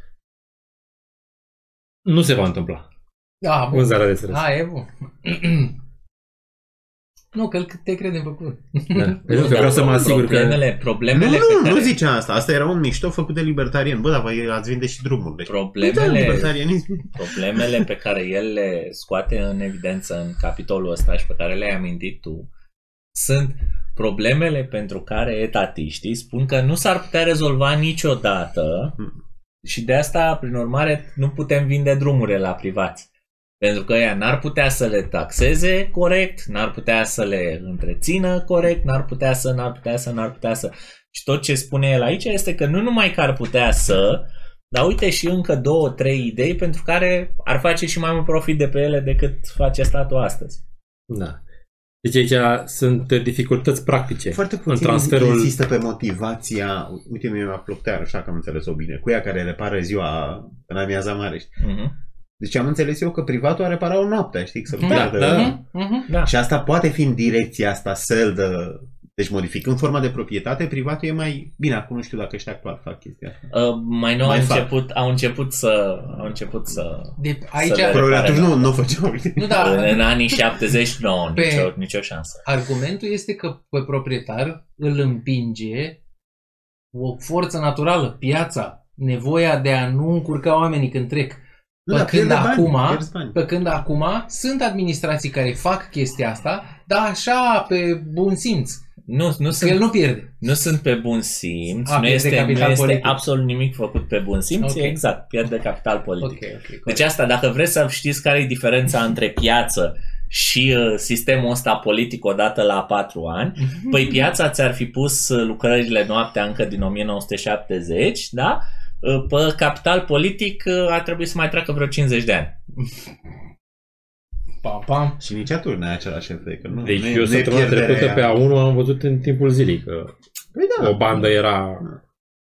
Nu se va întâmpla Da, bun. vânzarea de străzi. A, e bun. nu, că îl- te credem pe cuvânt. Da. Deci că vreau să mă asigur că... problemele, Nu, problemele nu, pe care... nu zice asta. Asta era un mișto făcut de libertarian. Bă, dar voi ați vinde și drumurile. Da, Problemele, libertarianism. problemele pe care el le scoate în evidență în capitolul ăsta și pe care le-ai amintit tu sunt problemele pentru care etatiștii spun că nu s-ar putea rezolva niciodată Hmm. și de asta, prin urmare, nu putem vinde drumurile la privați. Pentru că ea n-ar putea să le taxeze corect, n-ar putea să le întrețină corect, n-ar putea să, n-ar putea să, n-ar putea să. Și tot ce spune el aici este că nu numai că ar putea să, dar uite și încă două, trei idei pentru care ar face și mai mult profit de pe ele decât face statul astăzi. Da. Deci aici sunt dificultăți practice Foarte în puțin transferul... insistă pe motivația, uite mie mi-a plăcut aia, așa că am înțeles-o bine, cu ea care repară ziua în amiaza mare. știi? Mhm. Deci am înțeles eu că privatul a reparat o noapte, știi? Să Da, piardă- da. Mhm, mhm. Da. Și asta poate fi în direcția asta să dă... Deci modificând forma de proprietate, privatul e mai... Bine, acum nu știu dacă ăștia actual fac chestia asta. Uh, mai nou Mai au fac. început, au început să au început să De, aici, le- Probabil repare, atunci da. nu, nu o făceau. nu, da, în, în anii 70 nu, Pe- nicio, nicio șansă. argumentul este că pe proprietar îl împinge o forță naturală, piața, nevoia de a nu încurca oamenii când trec. Nu, Pe dar când pierde bani, acum- pierzi bani. Pe când acum sunt administrații care fac chestia asta, dar așa, pe bun simț. Nu, nu, Că el sunt, nu pierde. nu sunt pe bun simț, A, nu pierde este, nu capital este politic. absolut nimic făcut pe bun simț, Ok. exact, pierde capital politic. Ok, ok. Deci asta, dacă vreți să știți care e diferența între piață și uh, sistemul ăsta politic odată la patru ani, păi piața ți-ar fi pus uh, lucrările noaptea încă din 1970, da? Uh, Pe capital politic uh, ar trebui să mai treacă vreo 50 de ani. Pam, pam. Și nici atunci n-ai același efect. Că nu, Deci nu e- eu nu e săptămâna pierderea trecută aia. pe A1 am văzut în timpul zilei că Păi da. o bandă era...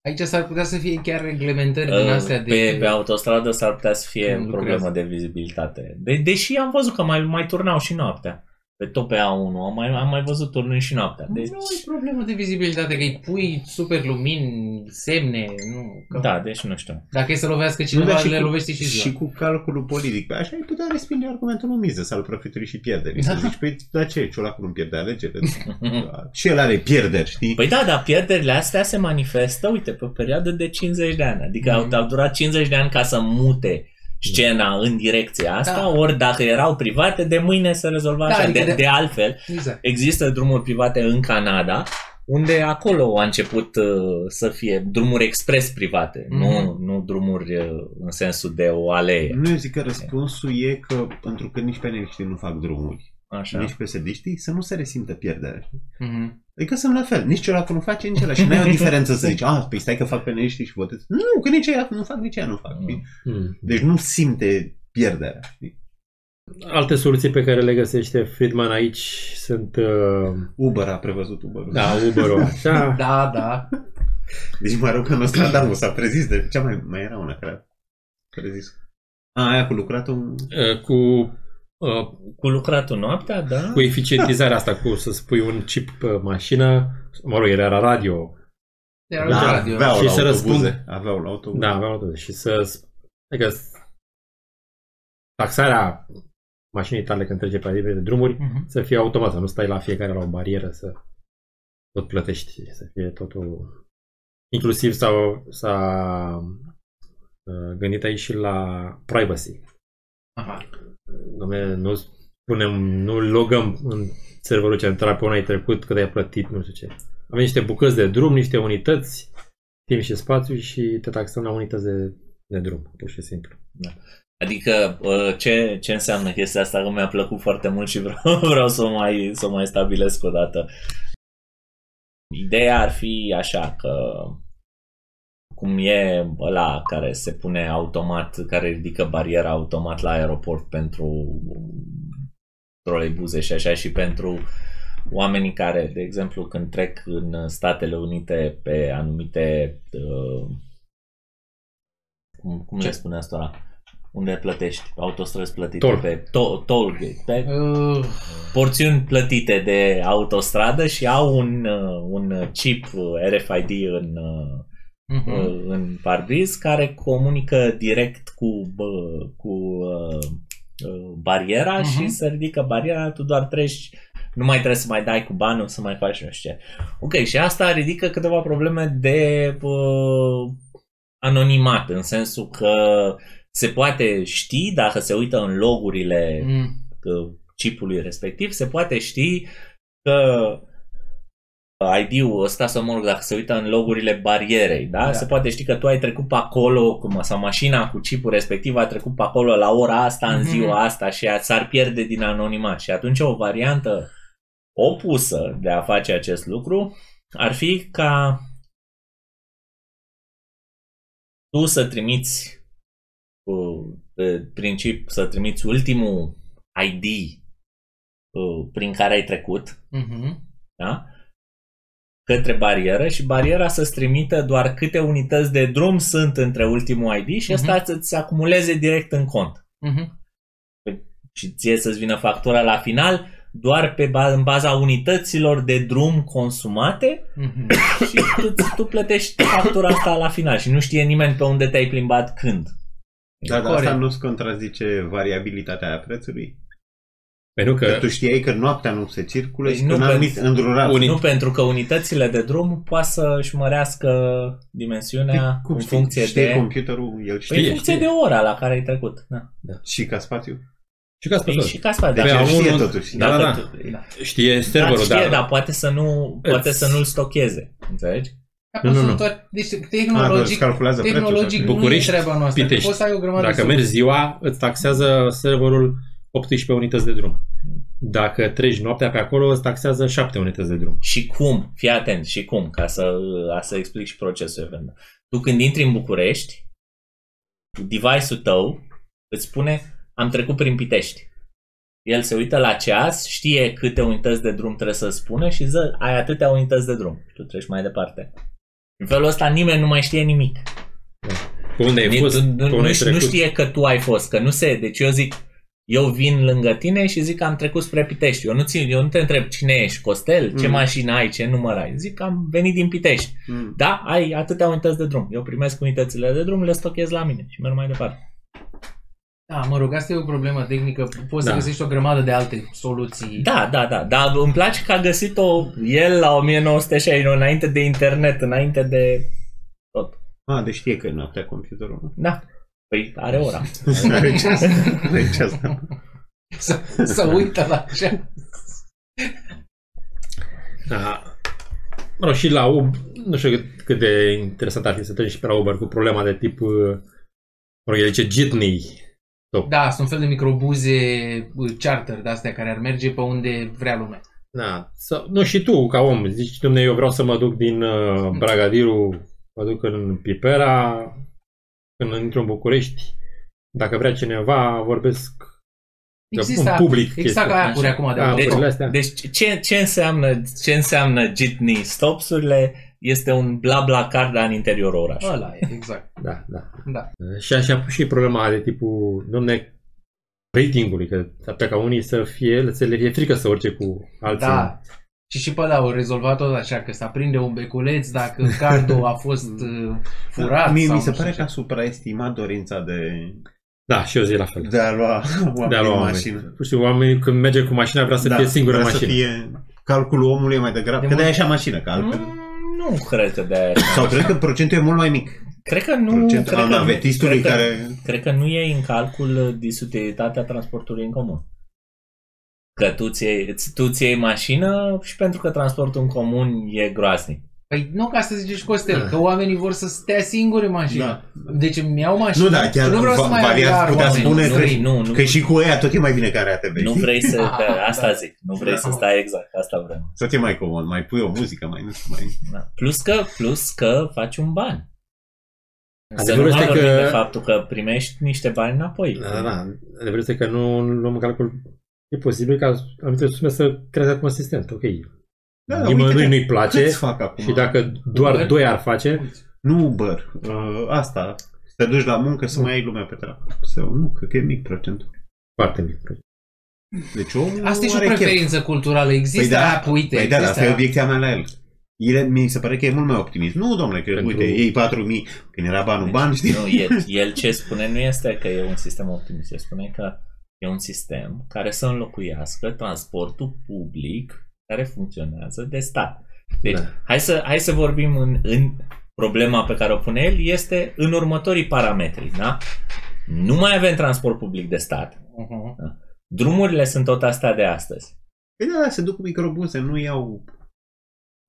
Aici s-ar putea să fie chiar reglementări din Uh, astea de... Pe, pe autostradă s-ar putea să fie Cum o problemă lucrează. de vizibilitate. De, deși am văzut că mai, mai turnau și noaptea. Pe tot pe A1 am mai, am mai văzut turnând și noaptea. Deci, Nu e problemă de vizibilitate, că îi pui super lumini, semne, nu... Că... da, deci nu știu. Dacă e să lovească Nu, cineva, dar și le cu- lovește și ziua. Și cu calculul politic. Pe așa ai putea respinge argumentul în miză, al profitului și pierderii. Da. Să zici, păi, dar ce, ciolacul nu pierde alegerile? și el are pierderi, știi? Păi da, dar pierderile astea se manifestă, uite, pe o perioadă de 50 de ani. Adică Mhm. au, au durat 50 de ani ca să mute scena în direcția asta, Da. ori dacă erau private, de mâine se rezolva Da, așa. adică de, de- de altfel, Exact. există drumuri private în Canada, unde acolo a început uh, să fie drumuri expres private, Mhm. nu, nu drumuri uh, în sensul de o alee. Nu, eu zic că răspunsul e că, pentru că nici peneliștii nu fac drumuri, Așa. nici psd să nu se resimtă pierderea. știi? Mhm. Adică sunt la fel. Nici ciolacul nu face, nici ăla. Și nu e o diferență să zici, ah, păi stai că fac peneliștii și votez. Nu, că nici aia nu fac, nici aia nu fac. știi? Hmm. Deci nu simte pierderea. știi? Alte soluții pe care le găsește Friedman aici sunt... Uh, Uber a prevăzut Uber. da, Uber-ul așa. Da, da. Deci mă rog că Nostradamus a prezis de... Ce mai, mai era una care a prezis? A, aia cu lucratul... Uh, cu uh, Cu lucratul noaptea, da? cu eficientizarea asta, cu să spui un chip pe mașină, mă rog, era radio, Era Da, la radio. aveau Și la să autobuze. răspund. Aveau la autobuze. da, aveau tot, și să, adică taxarea mașinii tale când trece pe liber de drumuri Mhm. să fie automat, să nu stai la fiecare la o barieră să tot plătești, să fie totul... Inclusiv s-au, s-a uh, gândit aici și la privacy. Aha. Dom'le, nu spunem, nu logăm în serverul central pe unul ai trecut cât ai plătit, nu știu ce. Avem niște bucăți de drum, niște unități, timp și spațiu și te taxăm la unități de, de drum, pur și simplu. Adică uh, ce, ce înseamnă chestia asta că mi-a plăcut foarte mult și vreau, vreau să o mai, să o mai stabilesc o dată. Ideea ar fi așa că cum e ăla care se pune automat, care ridică bariera automat la aeroport pentru troleibuze și așa și pentru oamenii care, de exemplu, când trec în Statele Unite pe anumite uh, cum, cum Ce? le spune asta ăla? Unde plătești? Autostrăzi plătite Toll. pe to- toll gate, pe Uh, porțiuni plătite de autostradă și au un, uh, un chip uh, RFID în, uh, mhm. uh, în parbriz care comunică direct cu, bă, cu uh, uh, bariera Mhm. și se ridică bariera, tu doar treci, nu mai trebuie să mai dai cu banul, să mai faci nu știu ce. Ok, și asta ridică câteva probleme de uh, anonimat, în sensul că se poate ști, dacă se uită în logurile Mm. uh, chipului respectiv, se poate ști că ID-ul ăsta, să mă rog, dacă se uită în logurile barierei, da? Da. Se poate ști că tu ai trecut pe acolo, cum, sau mașina cu chipul respectiv a trecut pe acolo la ora asta, în Mhm. ziua asta și a- s-ar pierde din anonimat. Și atunci o variantă opusă de a face acest lucru ar fi ca tu să trimiți uh, pe principiu să trimiți ultimul ID uh, prin care ai trecut, Mhm. da? Către barieră și bariera să-ți trimită doar câte unități de drum sunt între ultimul ID și Mhm. asta să-ți acumuleze direct în cont. Mhm. Și ție să-ți vină factura la final doar pe ba- în baza unităților de drum consumate Mhm. și tu, tu plătești factura asta la final și nu știe nimeni pe unde te-ai plimbat când. Dar dar asta Corect. nu-ți contrazice variabilitatea aia prețului? Pentru Că că tu știai că noaptea nu se circulă Păi și nu, că un pentru- anumit îndrurat. Unii- Nu pentru că unitățile de drum poate să-și mărească dimensiunea Cum în știi? funcție știe de... computerul, el Păi știe. în funcție de ora la care ai trecut. Da. Și ca spațiu. și ca Păi spus, și ca asta, Deci da. el am știe unul- totuși. Da, da, da. tu- Da. știe Da, serverul, știe, dar dar poate să nu poate Îți- să nu-l stocheze. Înțelegi? Nu, nu, Sunt nu. toate- Deci Ah, tehnologic, îți calculează prețul. tehnologic sau nu e București, treaba noastră. că Pitești. Poți să ai o grămadă dacă de mergi ziua, îți taxează serverul 18 unități de drum. Dacă treci noaptea pe acolo, îți taxează 7 unități de drum. Și cum? Fii atent, și cum? Ca să, ca să explic și procesul eventual. Tu când intri în București, device-ul tău îți spune am trecut prin Pitești. El se uită la ceas, știe câte unități de drum trebuie să spună și zice ai atâtea unități de drum. Tu treci mai departe. În felul ăsta nimeni nu mai știe nimic. Pe unde ai Ni- fost, tu- pe nu, unde nu, ai știe- nu trecut. știe că tu ai fost, că nu se... Deci eu zic, eu vin lângă tine și zic că am trecut spre Pitești. Eu nu, țin, eu nu te întreb cine ești, Costel, ce Mm. mașină ai, ce număr ai. Zic că am venit din Pitești. Mm. Da, ai atâtea unități de drum. Eu primesc unitățile de drum, le stochez la mine și merg mai departe. Da, mă rog, asta e o problemă tehnică. Poți Da. să găsești o grămadă de alte soluții. Da, da, da, dar îmi place că a găsit-o el la 1969, înainte de internet, înainte de tot. Ah, deci știe că e noaptea computerul. nu? Da, păi are ora. Are ceas. Are ceas, da. Să, să uită la ce. Da. Mă rog, și la Uber, nu știu cât, cât de interesant ar fi să treci și pe la Uber cu problema de tip, uh, mă rog, el zice jitney. Da, sunt un fel de microbuze uh, charter de astea care ar merge pe unde vrea lumea. Da. Să, nu și tu, ca om, zici, domne, eu vreau să mă duc din uh, Bragadiru, mă duc în Pipera, când intru în București, dacă vrea cineva, vorbesc Există în public. exact ca aia Așa. acum de Da, acolo. Deci, astea. Deci ce, ce înseamnă ce înseamnă jitney stopsurile este un bla bla car dar în interiorul orașului. Ăla e, exact. Da, da. Da. Și așa pus și problema de tipul, domne, ratingului, că s-ar putea ca unii să fie, să le fie frică să urce cu alții. Da. Și și pe ăla au rezolvat tot așa, că se aprinde un beculeț dacă cardul a fost uh, furat. Da, Mie sau mi se nu știu pare ce. că a supraestimat dorința de Da, și eu zic la fel. De a lua oamenii De a lua în oameni. mașină. Pur și simplu, oamenii când merge cu mașina vrea să fie singură în Da, vrea mașină. să fie calculul omului e mai degrabă. De că de mult- așa mașină, că altfel. Mm, Nu cred că de aia. Sau cred că procentul e mult mai mic. Cred că nu... Procentul cred al că, navetistului cred că, care... Cred că nu e în calcul disutilitatea transportului în comun. Că tu ți iei, îți- tu ți iei mașină și pentru că transportul în comun e groaznic. Păi nu ca să zici Costel, că oamenii vor să stea singuri în mașină. Da. Deci îmi iau mașină. Nu, da, chiar nu vreau să va- mai variant iar putea oameni. spune nu, trebuie- nu, nu, Că și cu ea tot e mai bine care ATV. nu știi? vrei să... Da, că asta da. zic. Nu vrei Da. să stai exact. Asta vrem. Să te mai comod, mai pui o muzică, mai nu știu, mai... Da. Plus, că, plus că faci un ban. Să nu Adevărul mai este vorbim că- de faptul că primești niște bani înapoi. Da, da. Adevărul este că nu luăm în calcul E posibil ca anumite sume să creeze consistent. Ok. Da, da, Nimănui uite, nu-i place Câți fac acum? și dacă doar Uber? doi ar face, Nu Uber. Uh, asta. Să te duci la muncă să mai ai lumea pe treabă. Sau nu, cred că e mic procentul. foarte mic. Deci omul Asta e și o are chef. preferință culturală. Există Păi da, app, uite. Păi da, dar există asta e app. obiecția mea la el. El, mi se pare că e mult mai optimist. Nu, domnule, că Pentru- uite, iei 4.000, când era banul bani, știi? Nu, el, el ce spune nu este că e un sistem optimist, el spune că e un sistem care să înlocuiască transportul public care funcționează de stat. Deci, Da. hai, să, hai să vorbim în, în problema pe care o pune el, este în următorii parametri, da? Nu mai avem transport public de stat. Uh-huh. Drumurile sunt tot astea de astăzi. Păi da, da, se duc cu microbuze, nu iau...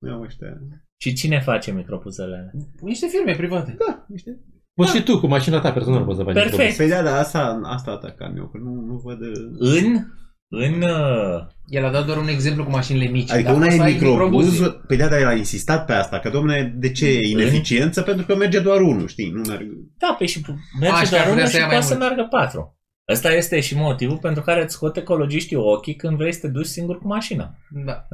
Nu iau ăștia. Și cine face micropuzele alea? Niște firme private. Da, niște... Poți și tu cu mașina ta personală poți să faci Perfect. microbus. Păi da, da, asta, asta atacam eu, că nu, nu văd... uh, În, în uh, El a dat doar un exemplu cu mașinile mici. Adică dar una poți e să ai microbuz, microbuze. păi da, dar el a insistat pe asta, că domne, de ce e ineficiență? Pentru că merge doar unul, știi, nu merg... Da, pe și merge Așa, doar vrea unul să și ia mai poate să mult. meargă patru. Ăsta este și motivul pentru care îți scot ecologiștii ochii când vrei să te duci singur cu mașina. Da.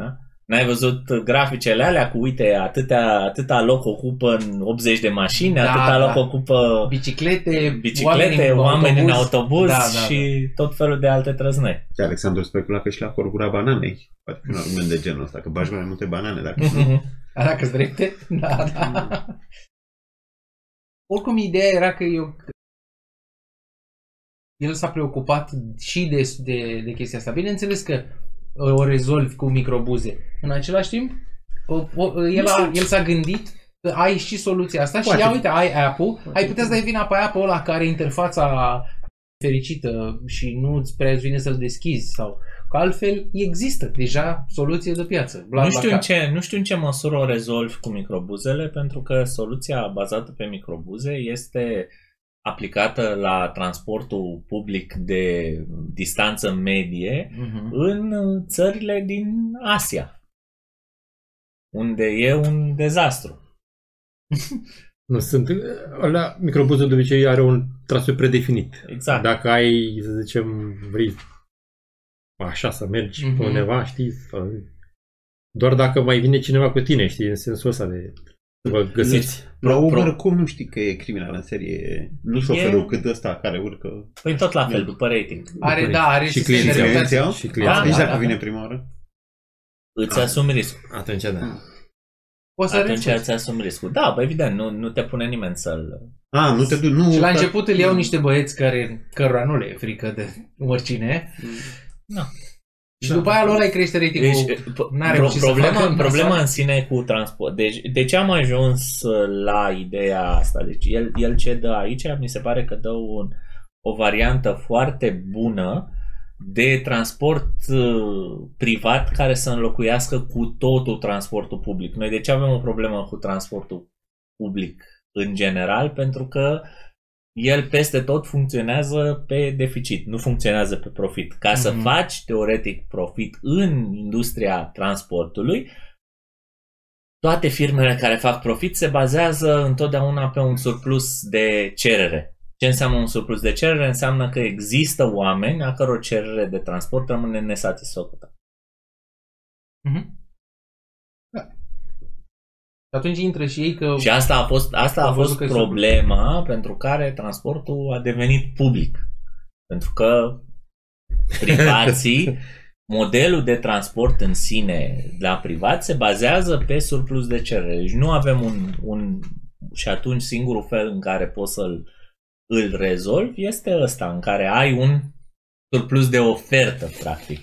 N-ai văzut graficele alea cu, uite, atâtea, atâta loc ocupă în 80 de mașini, Da, atâta da. loc ocupă Biciclete, biciclete, oameni, în autobuz Da, da, și tot felul de alte trăznăi. Și Alexandru specula că și la corbura bananei. Poate fi un argument de genul ăsta, că bagi mai multe banane dacă... Da. Dacă drepte? Da, da. Oricum, ideea era că eu el s-a preocupat și de, de, de chestia asta. Bineînțeles că uh, o rezolvi cu microbuze. În același timp, o, o, el, a, el s-a gândit că ai și soluția asta Poate. și ia uite, ai app-ul, ai putea să dai vina pe app-ul ăla care interfața fericită și nu îți prea îți vine să-l deschizi sau că altfel există deja soluție de piață. Bla, Nu bla, știu, bla. în ce, nu știu în ce măsură o rezolvi cu microbuzele, pentru că soluția bazată pe microbuze este aplicată la transportul public de distanță medie Mhm. în țările din Asia, unde e un dezastru. Nu sunt... Ăla, microbuzul de obicei are un traseu predefinit. Exact. Dacă ai, să zicem, vrei așa să mergi Mhm. pe undeva, știi, sau... doar dacă mai vine cineva cu tine, știi, în sensul ăsta de să vă găsiți. La Pro- Uber pro- cum nu știi că e criminal în serie? Nu șoferul cât ăsta care urcă. Păi tot la fel, după rating. Are, da, are Și sistem de clienții au- reputație. Clienții au? Și Da, clienții. Deci da, dacă da. vine prima oară? Îți asumi riscul. Atunci, da. Poți să Atunci renunți. îți asumi riscul. Da, bă, evident, nu, nu te pune nimeni să-l... A, nu te duci, nu... Și la dar- început îl iau niște băieți care, cărora nu le e frică de oricine. Da. Și Da. după aia lor ai crește ratingul. Deci, p- n-are pro- ce să problema, facă în problema nasoare. în sine cu transport. Deci, de ce am ajuns la ideea asta? Deci, el, el ce dă aici, mi se pare că dă un, o variantă foarte bună de transport uh, privat care să înlocuiască cu totul transportul public. Noi de ce avem o problemă cu transportul public în general? Pentru că el peste tot funcționează pe deficit, nu funcționează pe profit. Ca să Mhm. faci teoretic profit în industria transportului, toate firmele care fac profit se bazează întotdeauna pe un surplus de cerere. Ce înseamnă un surplus de cerere? Înseamnă că există oameni a căror cerere de transport rămâne nesatisfăcută. Mhm. Da. Și atunci intră și ei că... Și asta a fost, asta a Am văzut fost că e problema pentru care transportul a devenit public. Pentru că privații, modelul de transport în sine la privat se bazează pe surplus de cerere. Deci nu avem un, un și atunci singurul fel în care poți să-l îl rezolvi este ăsta, în care ai un surplus de ofertă, practic.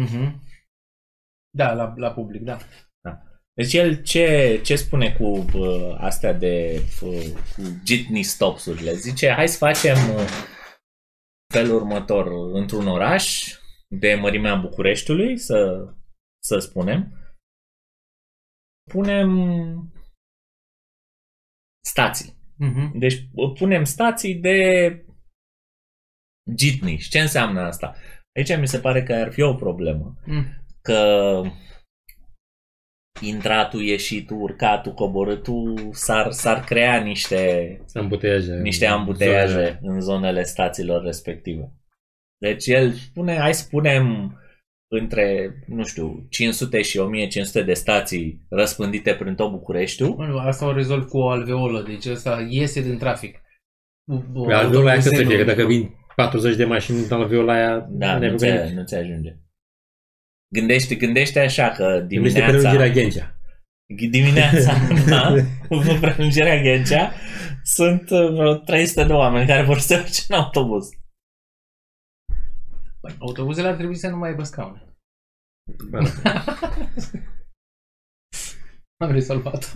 Mhm. Da, la, la public, da. Deci el ce, ce spune cu uh, astea de uh, cu jitney stops-urile? Zice, hai să facem uh, felul următor într-un oraș de mărimea Bucureștiului, să, să spunem, punem stații. Mhm. Deci uh, punem stații de jitney. Și ce înseamnă asta? Aici mi se pare că ar fi o problemă. Mm. Că intratul, ieșitul, urcatul, coborâtul s-ar, s-ar crea niște, Ambuteiaje. niște ambuteiaje în zonele stațiilor respective. Deci el spune, hai să punem între, nu știu, 500 și 1500 de stații răspândite prin tot Bucureștiul. Bă, Asta o rezolv cu o alveolă, deci asta iese din trafic. Pe alveola aia cât să fie, că dacă vin 40 de mașini în alveola aia, Da, ne nu ți, nu ți ajunge. Gândește, gândește așa că Gândește dimineața... prelungirea Ghencea. Dimineața, da, cu prelungirea Ghencea, sunt uh, vreo 300 de oameni care vor să se urce în autobuz. Păi, autobuzele ar trebui să nu mai aibă scaune. Bă, da. Am rezolvat.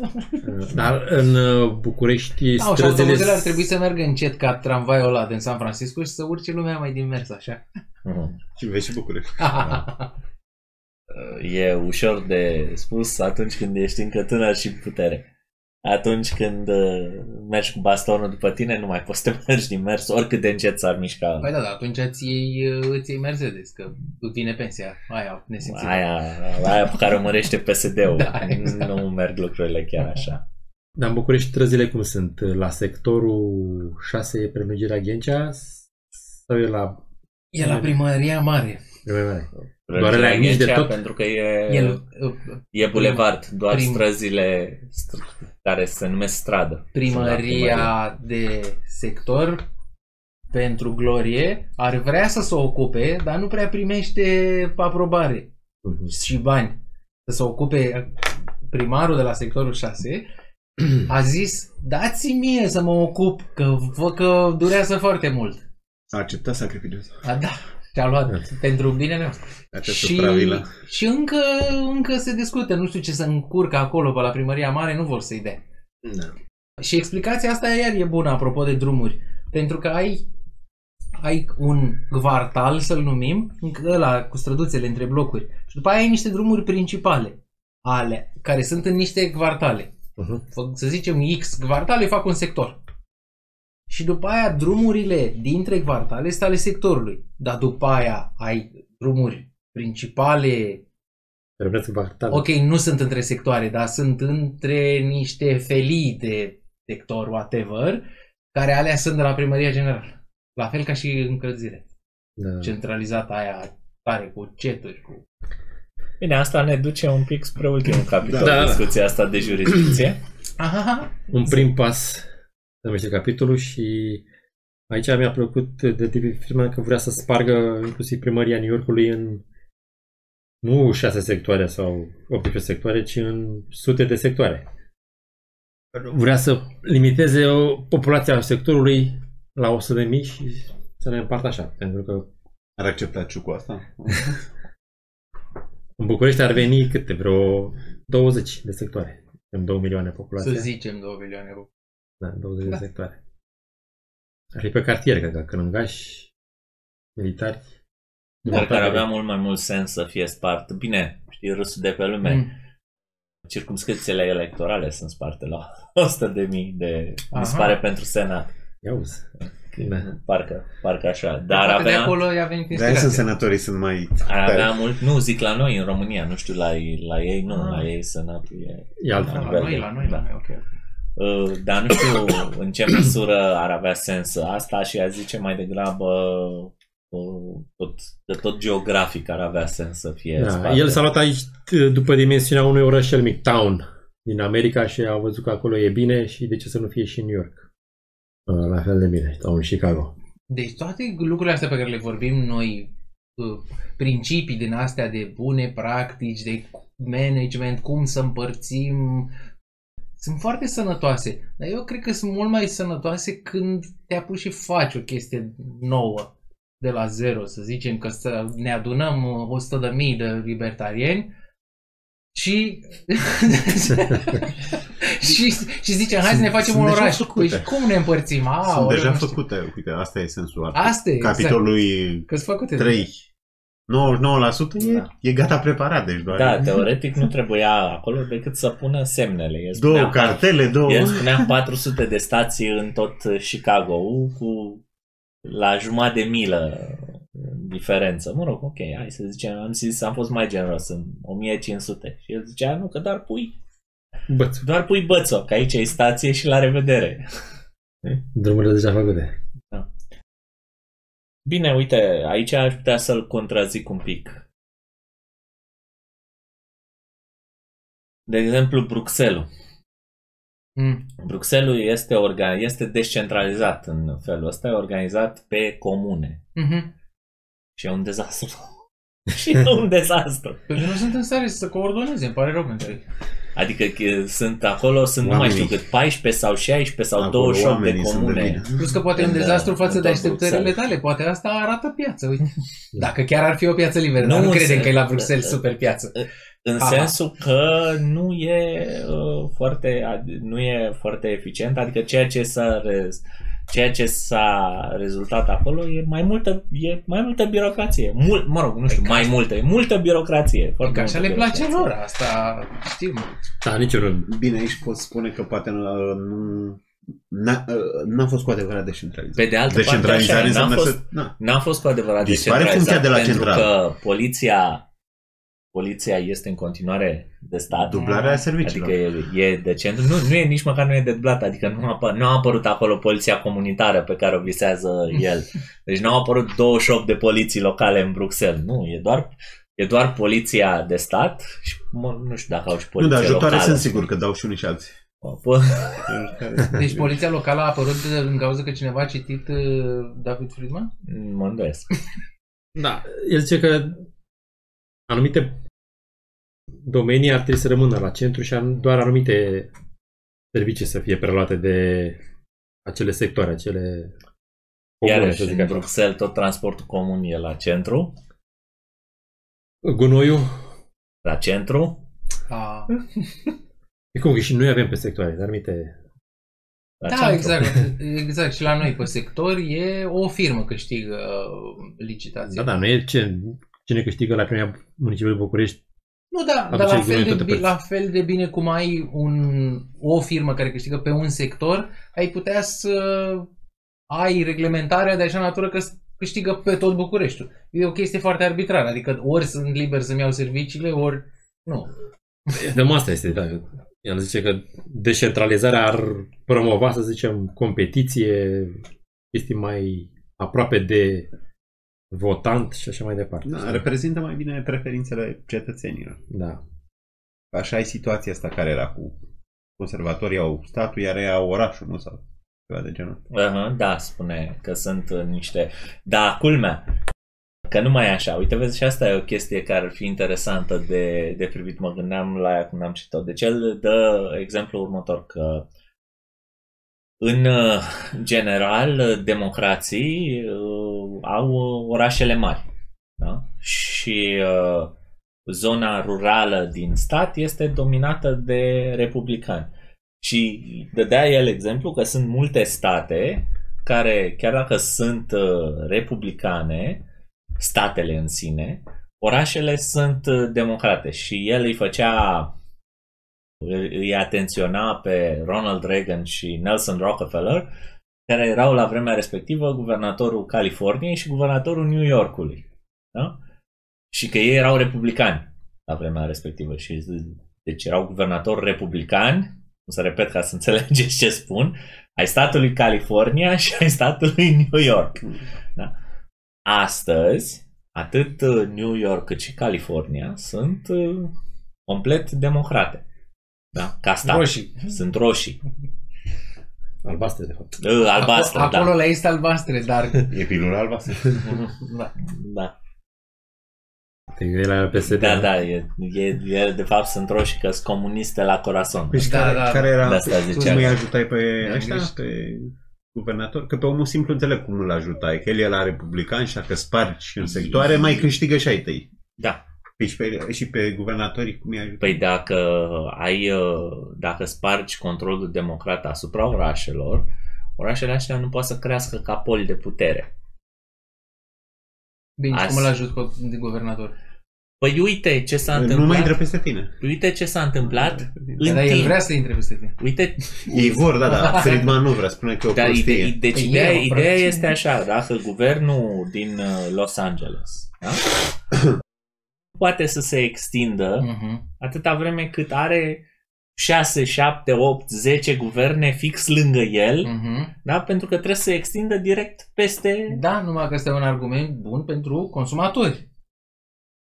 Dar în uh, București Da, și străzile... autobuzele ar trebui să meargă încet ca tramvaiul ăla din San Francisco și să urce lumea mai din mers așa. Mhm. Și vezi și București. E ușor de spus atunci când ești încă tânăr și în putere. Atunci când uh, mergi cu bastonul după tine, nu mai poți să te mergi din mers, oricât de încet s-ar mișca. Păi da, da, atunci îți iei, îți iei Mercedes, că îți vine pensia aia nesimțită. Aia, aia pe care o mărește PSD-ul. Da, exact. Nu merg lucrurile chiar așa. Dar în București străzile cum sunt? La sectorul 6 e prelungirea Ghencea sau e la... E la primăria mare. Doar Doar alea mici de tot? Pentru că e, El, e bulevard, doar prim- străzile str- care se numesc stradă. Sunt la primăria de sector pentru glorie ar vrea să se ocupe, dar nu prea primește aprobare Mhm. și bani. Să se ocupe primarul de la sectorul 6 a zis, dați mie să mă ocup, că văd că durează foarte mult. A acceptat sacrificiul. A, da, și-a luat pentru binele nostru. Această Și, pravilă. și încă, încă se discută, nu știu ce să încurcă acolo pe la primăria mare, nu vor să-i dea. Da. Și explicația asta iar e bună apropo de drumuri. Pentru că ai, ai un quartal, să-l numim, ăla cu străduțele între blocuri. Și după aia ai niște drumuri principale ale, care sunt în niște quartale. Mhm. Fă- Să zicem X quartale fac un sector. Și după aia drumurile dintre quartale sunt ale sectorului. Dar după aia ai drumuri principale Trebuie să vă Ok, nu sunt între sectoare, dar sunt între niște felii de sector, whatever, care alea sunt de la primăria generală. La fel ca și încălzire. Da. Centralizată aia tare cu ceturi, cu... Bine, asta ne duce un pic spre ultimul capitol, Da. da. discuția asta de jurisdicție. Aha, Un prim pas se numește capitolul și aici mi-a plăcut de David Friedman că vrea să spargă inclusiv primăria New Yorkului în nu șase sectoare sau 18 sectoare, ci în sute de sectoare. Vrea să limiteze o populația sectorului la 100 de mii și să ne împartă așa, pentru că Ar accepta Ciucu asta? în București ar veni câte, vreo 20 de sectoare. În 2 milioane să populație. zicem 2 milioane. Da, 20 Da. de sectoare. Ar fi pe cartier, cred că călângași, militari. Dar care avea mult mai mult sens să fie spart. Bine, știi, râsul de pe lume. Mm. Circumscripțiile electorale sunt sparte la 100 de mii de Aha. dispare pentru Senat. Ia uzi. Da. Parcă, parcă așa. Dar Poate de avea, acolo i-a venit De aia sunt inspirația. senatorii, sunt mai ar avea tari. mult, nu, zic la noi în România, nu știu, la, la ei nu, Ah. la ei Senatul e E altfel. Da, la noi, la noi, la noi, ok. Uh, dar nu știu în ce măsură ar avea sens asta și a zice mai degrabă uh, tot, că tot geografic ar avea sens să fie Da, spate. el s-a luat aici t- după dimensiunea unui orășel mic, Town, din America și a văzut că acolo e bine și de ce să nu fie și în New York. Uh, La fel de bine, sau în Chicago. Deci toate lucrurile astea pe care le vorbim noi, uh, principii din astea de bune practici, de management, cum să împărțim sunt foarte sănătoase, dar eu cred că sunt mult mai sănătoase când te apuci și faci o chestie nouă de la zero, să zicem că să ne adunăm 100 de mii de libertarieni și, și, și zicem, hai să ne facem sunt un deja oraș. făcute. Păi cum ne împărțim? A, Sunt ori, deja nu știu. făcute. Uite, asta e sensul art. Asta e, exact. Capitolului Că-s făcute. 3. 99% e, Da. e gata preparat, deci doar Da, e teoretic nu trebuia acolo decât să pună semnele. El două spunea, cartele, două... El spunea 400 de stații în tot Chicago cu la jumătate de milă diferență. Mă rog, ok, hai să zicem, am zis, am fost mai generos în 1500. Și el zicea, nu, că doar pui, Băț, doar pui bățo, că aici e stație și la revedere. drumurile deja făcute. Bine, uite, aici aș putea să-l contrazic un pic. De exemplu, Bruxelles. Mm. Bruxelles este, organ- este descentralizat în felul ăsta, e organizat pe comune. Mhm. Și e un dezastru. și e un dezastru. Pentru că nu sunt în stare să coordoneze, îmi pare rău pentru ei. Adică că sunt acolo, sunt nu mai Oamenii. știu cât, 14 sau 16 sau Acolo 28 de oamenii sunt de comune. vină. Plus că poate e un În, dezastru uh, față în de tot așteptările Bruxelles. tale. Poate asta arată piață, uite. Dacă chiar ar fi o piață liberă, Nu, dar nu credem se- că e la Bruxelles super piață. În Aha. sensul că nu e uh, foarte ad- nu e foarte eficient, adică ceea ce s-a rez, ceea ce s-a rezultat acolo e mai multă e mai multă birocrație. Mul, mă rog, nu știu, Păi ca mai multă, e multă birocrație. Foarte Că așa multă le place birocrație. lor, asta știm. Da, nici eu nu. Bine, aici pot spune că poate nu... nu n-a, n-a fost cu adevărat descentralizat. Pe de altă parte, Decentralizare așa, n-a înseamnă fost, să... Na. N-a fost cu adevărat Dispare descentralizat funcția de la pentru centrală. că poliția poliția este în continuare de stat. Dublarea serviciilor. Adică e, e de centru, nu, nu e nici măcar nu e de dublat, adică nu a, apă- nu a apărut acolo poliția comunitară pe care o visează el. Deci nu au apărut 28 de poliții locale în Bruxelles, nu, e doar, e doar poliția de stat și mă, nu știu dacă au și Nu, poliție dar ajutoare locală. sunt sigur că dau și unii și alții. Po- Deci poliția locală a apărut în cauza că cineva a citit uh, David Friedman? Mă îndoiesc. Da, el zice că anumite domenii ar trebui să rămână la centru și an- doar anumite servicii să fie preluate de acele sectoare, acele comune, Iarăși, să zic în așa. Bruxelles tot transportul comun e la centru, Gunoiul, la centru, A, e cum că și noi avem pe sectoare, dar anumite... la da, centru. exact. Exact. Și la noi pe sector e o firmă câștigă uh, licitația. Da, da, nu e ce, cine câștigă la premia Municipală București. Nu, da, Aduce dar la examen fel, de, toate bi- părți. la fel de bine cum ai un, o firmă care câștigă pe un sector, ai putea să ai reglementarea de așa natură că s- câștigă pe tot Bucureștiul. E o chestie foarte arbitrară, adică ori sunt liber să-mi iau serviciile, ori nu. De asta este, da. El zice că decentralizarea ar promova, să zicem, competiție, chestii mai aproape de votant și așa mai departe. Da, reprezintă mai bine preferințele cetățenilor. Da. Așa e situația asta care era cu conservatorii au statul, iar ei au orașul, nu? Sau ceva de genul. Aha, da, spune că sunt uh, niște... Da, culmea, că nu mai e așa. Uite, vezi, și asta e o chestie care ar fi interesantă de, de privit. Mă gândeam la ea când am citit-o. Deci el dă exemplul următor, că în uh, general, uh, democrații uh, au uh, orașele mari. Da? Și uh, zona rurală din stat este dominată de republicani. Și dădea el exemplu că sunt multe state care, chiar dacă sunt uh, republicane, statele în sine, orașele sunt uh, democrate. Și el îi făcea, îi îi atenționa pe Ronald Reagan și Nelson Rockefeller, care erau la vremea respectivă guvernatorul Californiei și guvernatorul New Yorkului. Da? Și că ei erau republicani la vremea respectivă. Și, deci erau guvernatori republicani, o să repet ca să înțelegeți ce spun, ai statului California și ai statului New York. Da? Astăzi, atât uh, New York cât și California sunt uh, complet democrate. Da? Ca stat. Roșii. Sunt roșii. Albastre, de fapt. Uh, albastre, Acolo, acolo da. la este albastre, dar E pilula albastră. da. da. El era PSD. Da, da, e, e, e, de fapt sunt roșii că sunt comuniste la corazon. Păi și Da, care, da, care era... de asta tu ziceam. nu-i ajutai pe Mi-am ăștia, grijă. pe guvernator? Că pe omul simplu înțeleg cum nu-l ajutai, că el e la republican și dacă spargi în sectoare, mai câștigă și ai tăi. Da. Păi și pe, și pe guvernatorii cum i ajută? Păi dacă ai, uh, dacă spargi controlul democrat asupra orașelor, orașele astea nu pot să crească ca poli de putere. Bine, și Azi- cum îl ajut pe de guvernator? Păi uite ce s-a nu întâmplat. mai intră peste tine. Uite ce s-a întâmplat în Dar el timp. vrea să intre peste tine. Uite, Ei vor, da, da. Friedman nu vrea, spune că e o dar prostie. ide- deci Păi ideea, e, mă, ideea practic. este așa, dacă guvernul din uh, Los Angeles da? Poate să se extindă Mhm. atâta vreme cât are 6, 7, 8, 10 guverne fix lângă el, Mhm. da? pentru că trebuie să se extindă direct peste... Da, numai că este un argument bun pentru consumatori.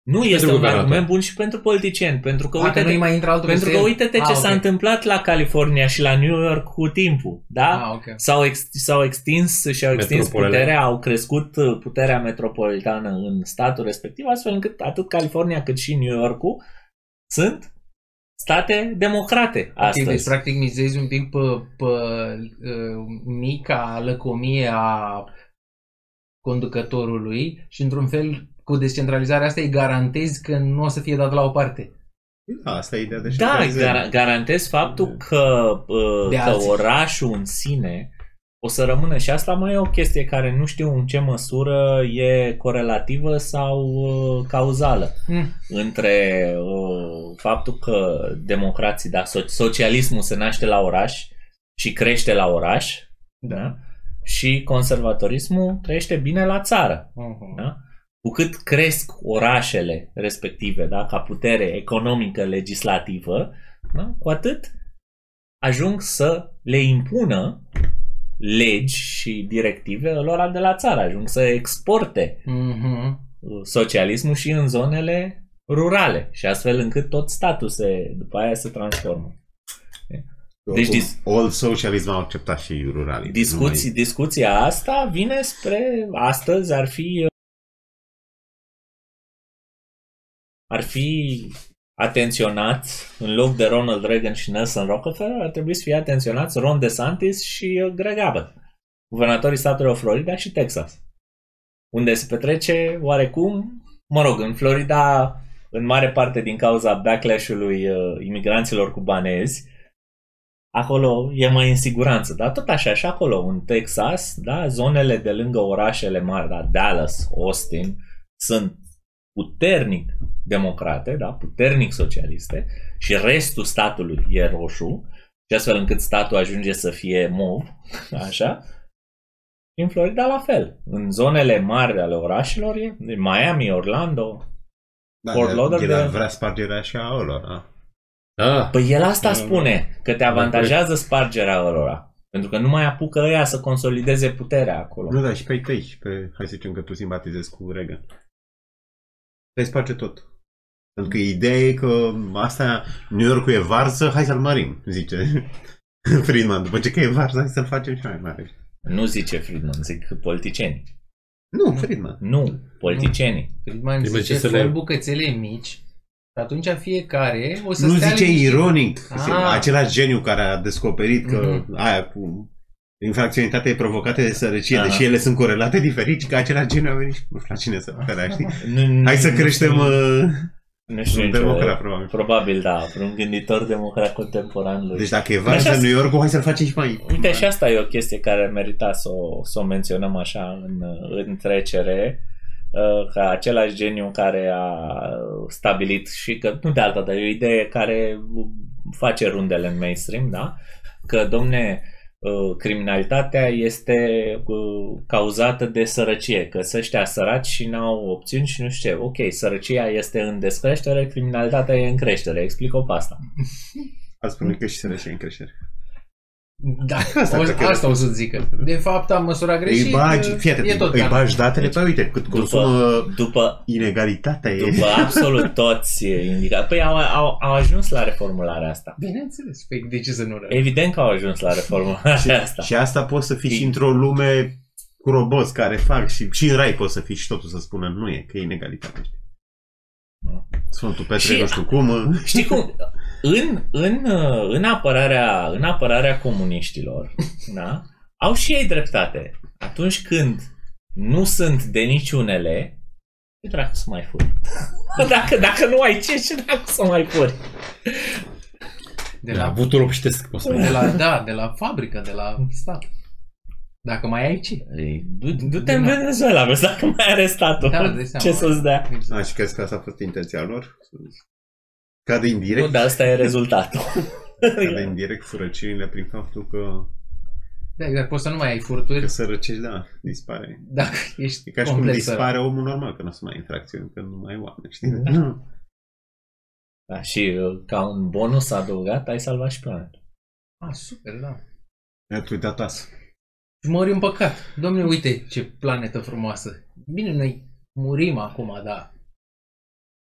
Nu este un guvernator. argument bun și pentru politicieni, pentru că Dacă uite nu mai intră altul pentru peste că el? uite-te ce Ah, s-a ok. întâmplat la California și la New York cu timpul, da? Ah, ok. S-au, ex- s-au extins și au extins Metropolele. puterea, au crescut uh, puterea metropolitană în statul respectiv, astfel încât atât California cât și New York sunt state democrate astăzi. Ok, deci practic mizezi un pic pe, pe uh, mica lăcomie a conducătorului și într-un fel cu descentralizarea asta îi garantezi că nu o să fie dat la o parte. Da, asta e ideea de Da, centralizare. gar- garantez faptul că, uh, De că alții. orașul în sine o să rămână și asta mai e o chestie care nu știu în ce măsură e corelativă sau uh, cauzală Mm. între uh, faptul că democrații, da, so- socialismul se naște la oraș și crește la oraș da? și conservatorismul trăiește bine la țară. Uh-huh. Da? Cu cât cresc orașele respective da, ca putere economică legislativă, da, cu atât ajung să le impună legi și directive lor de la țară, ajung să exporte Mhm. uh, socialismul și în zonele rurale și astfel încât tot statul se, după aia se transformă. Deci Deci dis- All socialism au acceptat și ruralii. Discuții, discuția asta vine spre astăzi ar fi ar fi atenționați în loc de Ronald Reagan și Nelson Rockefeller ar trebui să fie atenționați Ron DeSantis și uh, Greg Abbott guvernatorii statelor Florida și Texas unde se petrece oarecum mă rog, în Florida în mare parte din cauza backlash-ului uh, imigranților cubanezi. Acolo e mai în siguranță, dar tot așa și acolo, în Texas, da, zonele de lângă orașele mari, da, Dallas, Austin, sunt puternic democrate, da, puternic socialiste și restul statului e roșu și astfel încât statul ajunge să fie mov, așa, și în Florida la fel. În zonele mari ale orașelor e Miami, Orlando. Da, Fort el- Lauderdale. El ar vrea spargerea și a lor, da. Da. Păi el asta Da, spune, că te avantajează spargerea lor. Pentru că nu mai apucă ăia să consolideze puterea acolo. Nu, da, și pe ai tăi, și pe, hai să zicem că tu simpatizezi cu Reagan. Te sparge tot. Pentru că ideea e că asta, New York e varză, hai să-l mărim, zice Friedman. După ce că e varză, hai să-l facem și mai mare. Nu zice Friedman, zic politicienii. Nu, Friedman. Nu, politicienii. Friedman Trebuie zice, să fă le- bucățele mici și atunci fiecare o să Nu stea zice liniștit. ironic. Ah. Același geniu care a descoperit că Mhm. aia cu infracționalitatea e provocată de sărăcie, Aha. deși ele sunt corelate diferit, și că același geniu a venit și nu știu la cine să ferea, știi? Nu, Hai să nu- creștem uh, Nu știu un nicio- democrat, probabil. Probabil, da, un gânditor democrat contemporan lui. Deci dacă e varză Așa- în New York, hai să-l facem și mai... Uite, și asta e o chestie care merita să o, să o menționăm așa în, în trecere, uh, ca același geniu care a stabilit și că, nu de alta, dar e o idee care face rundele în mainstream, da? Că, domne, uh, criminalitatea este uh, cauzată de sărăcie, că să ăștia săraci și n-au opțiuni și nu știu ce. Ok, sărăcia este în descreștere, criminalitatea e în creștere. Explic-o pe asta. A spune că și sărăcia e în creștere. Da, Asta o, cred că- asta o să zică. De fapt am măsurat greșit. Îi bagi, uh, fii atent, e tot îi cam- bagi datele pe uite cât consumă După, inegalitatea e. După absolut toți indicați. Păi au, au, au ajuns la reformularea asta. Bineînțeles. Păi de ce să nu rău? Evident că au ajuns la reformularea asta. Și asta poți să fii și Ei. într-o lume cu roboți care fac și, și în rai poți să fii și totul să spună nu e, că e inegalitate. știi? Sfântul Petre, Și- nu știu cum. Știi cum? În, în, uh, în, apărarea, în apărarea comuniștilor, da? au și ei dreptate. Atunci când nu sunt de niciunele, ce dracu să mai furi? dacă, dacă nu ai ce, ce dracu să mai furi? De De la la, avutul obștesc, poți spune. de la, da, de la fabrică, de la stat. Dacă mai ai ce. Ei, Du, du-te în Venezuela, vezi dacă mai are statul. Da, dai seama. ce să-ți dea? A, și crezi că asta a fost intenția lor? Cade indirect, Nu, dar asta e rezultatul. cade indirect furăciunile prin faptul că, Da, exact, poți să nu mai ai furturi că sărăcești, da, dispare. dacă ești E ca și cum complet dispare sărac. omul normal, că nu o să mai ai infracțiuni, că nu mai ai oameni, știi? Da. Da, și uh, ca un bonus adăugat, ai salvat și planeta. Ah, super, da. Ai tu uitat asta. Mori un păcat. Domnule, uite ce planetă frumoasă. Bine, noi murim acum, da.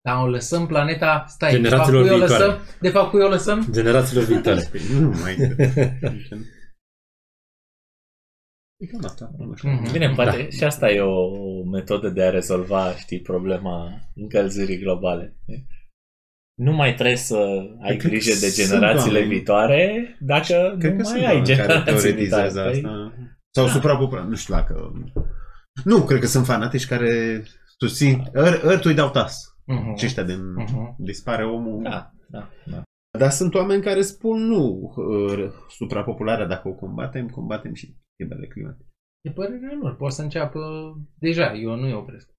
Dar o lăsăm planeta... Stai, de fapt, Generațiilor cui o viitoare. lăsăm? De fapt, cui o lăsăm? Generațiilor viitoare. Păi nu mai... E cam asta. nu știu. Mhm. Bine, poate da. și asta e o metodă de a rezolva, știi, problema încălzirii globale. Nu mai trebuie să ai Cred că grijă de sunt generațiile oameni- viitoare dacă Cred nu că mai sunt ai oameni care generații viitoare. teoretizează Păi, asta. Sau Da. suprapopulare. Nu știu dacă... Nu, cred că sunt fanatici care susțin... Ăr, ăr tu îi dau tas. Mhm. Ce ăștia de Mhm. dispare omul. Da, da, da. Dar sunt oameni care spun nu. ăr, Suprapopularea, dacă o combatem, combatem și schimbările climatice. E părerea lor. Poate să înceapă deja. Eu nu-i opresc.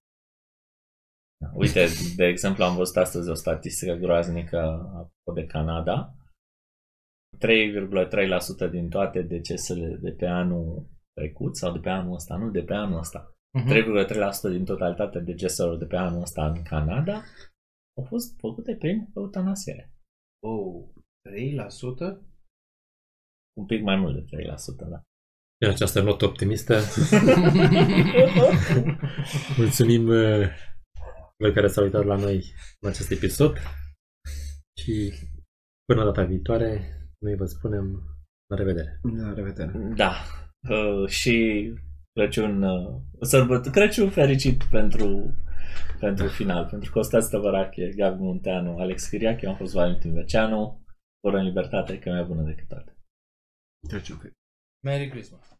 Uite, de exemplu, am văzut astăzi o statistică groaznică apropo de Canada. 3,3% din toate decesele de pe anul trecut sau de pe anul ăsta, nu de pe anul ăsta. Mhm. 3,3% din totalitatea deceselor de pe anul ăsta în Canada au fost făcute prin eutanasiere. Oh, 3%? Un pic mai mult de 3%, da. În această notă optimistă, mulțumim uh, celor care s-au uitat la noi în acest episod și până data viitoare, noi vă spunem la revedere. La revedere. Da. Uh, și Crăciun, uh, sărbăt, Crăciun fericit pentru, pentru final, pentru Costea Stăvărache, Gabi Munteanu, Alex Chiriac, eu am fost Valentin Veceanu, fără în libertate, că e mai bună decât toate. Trecem pe Merry Christmas.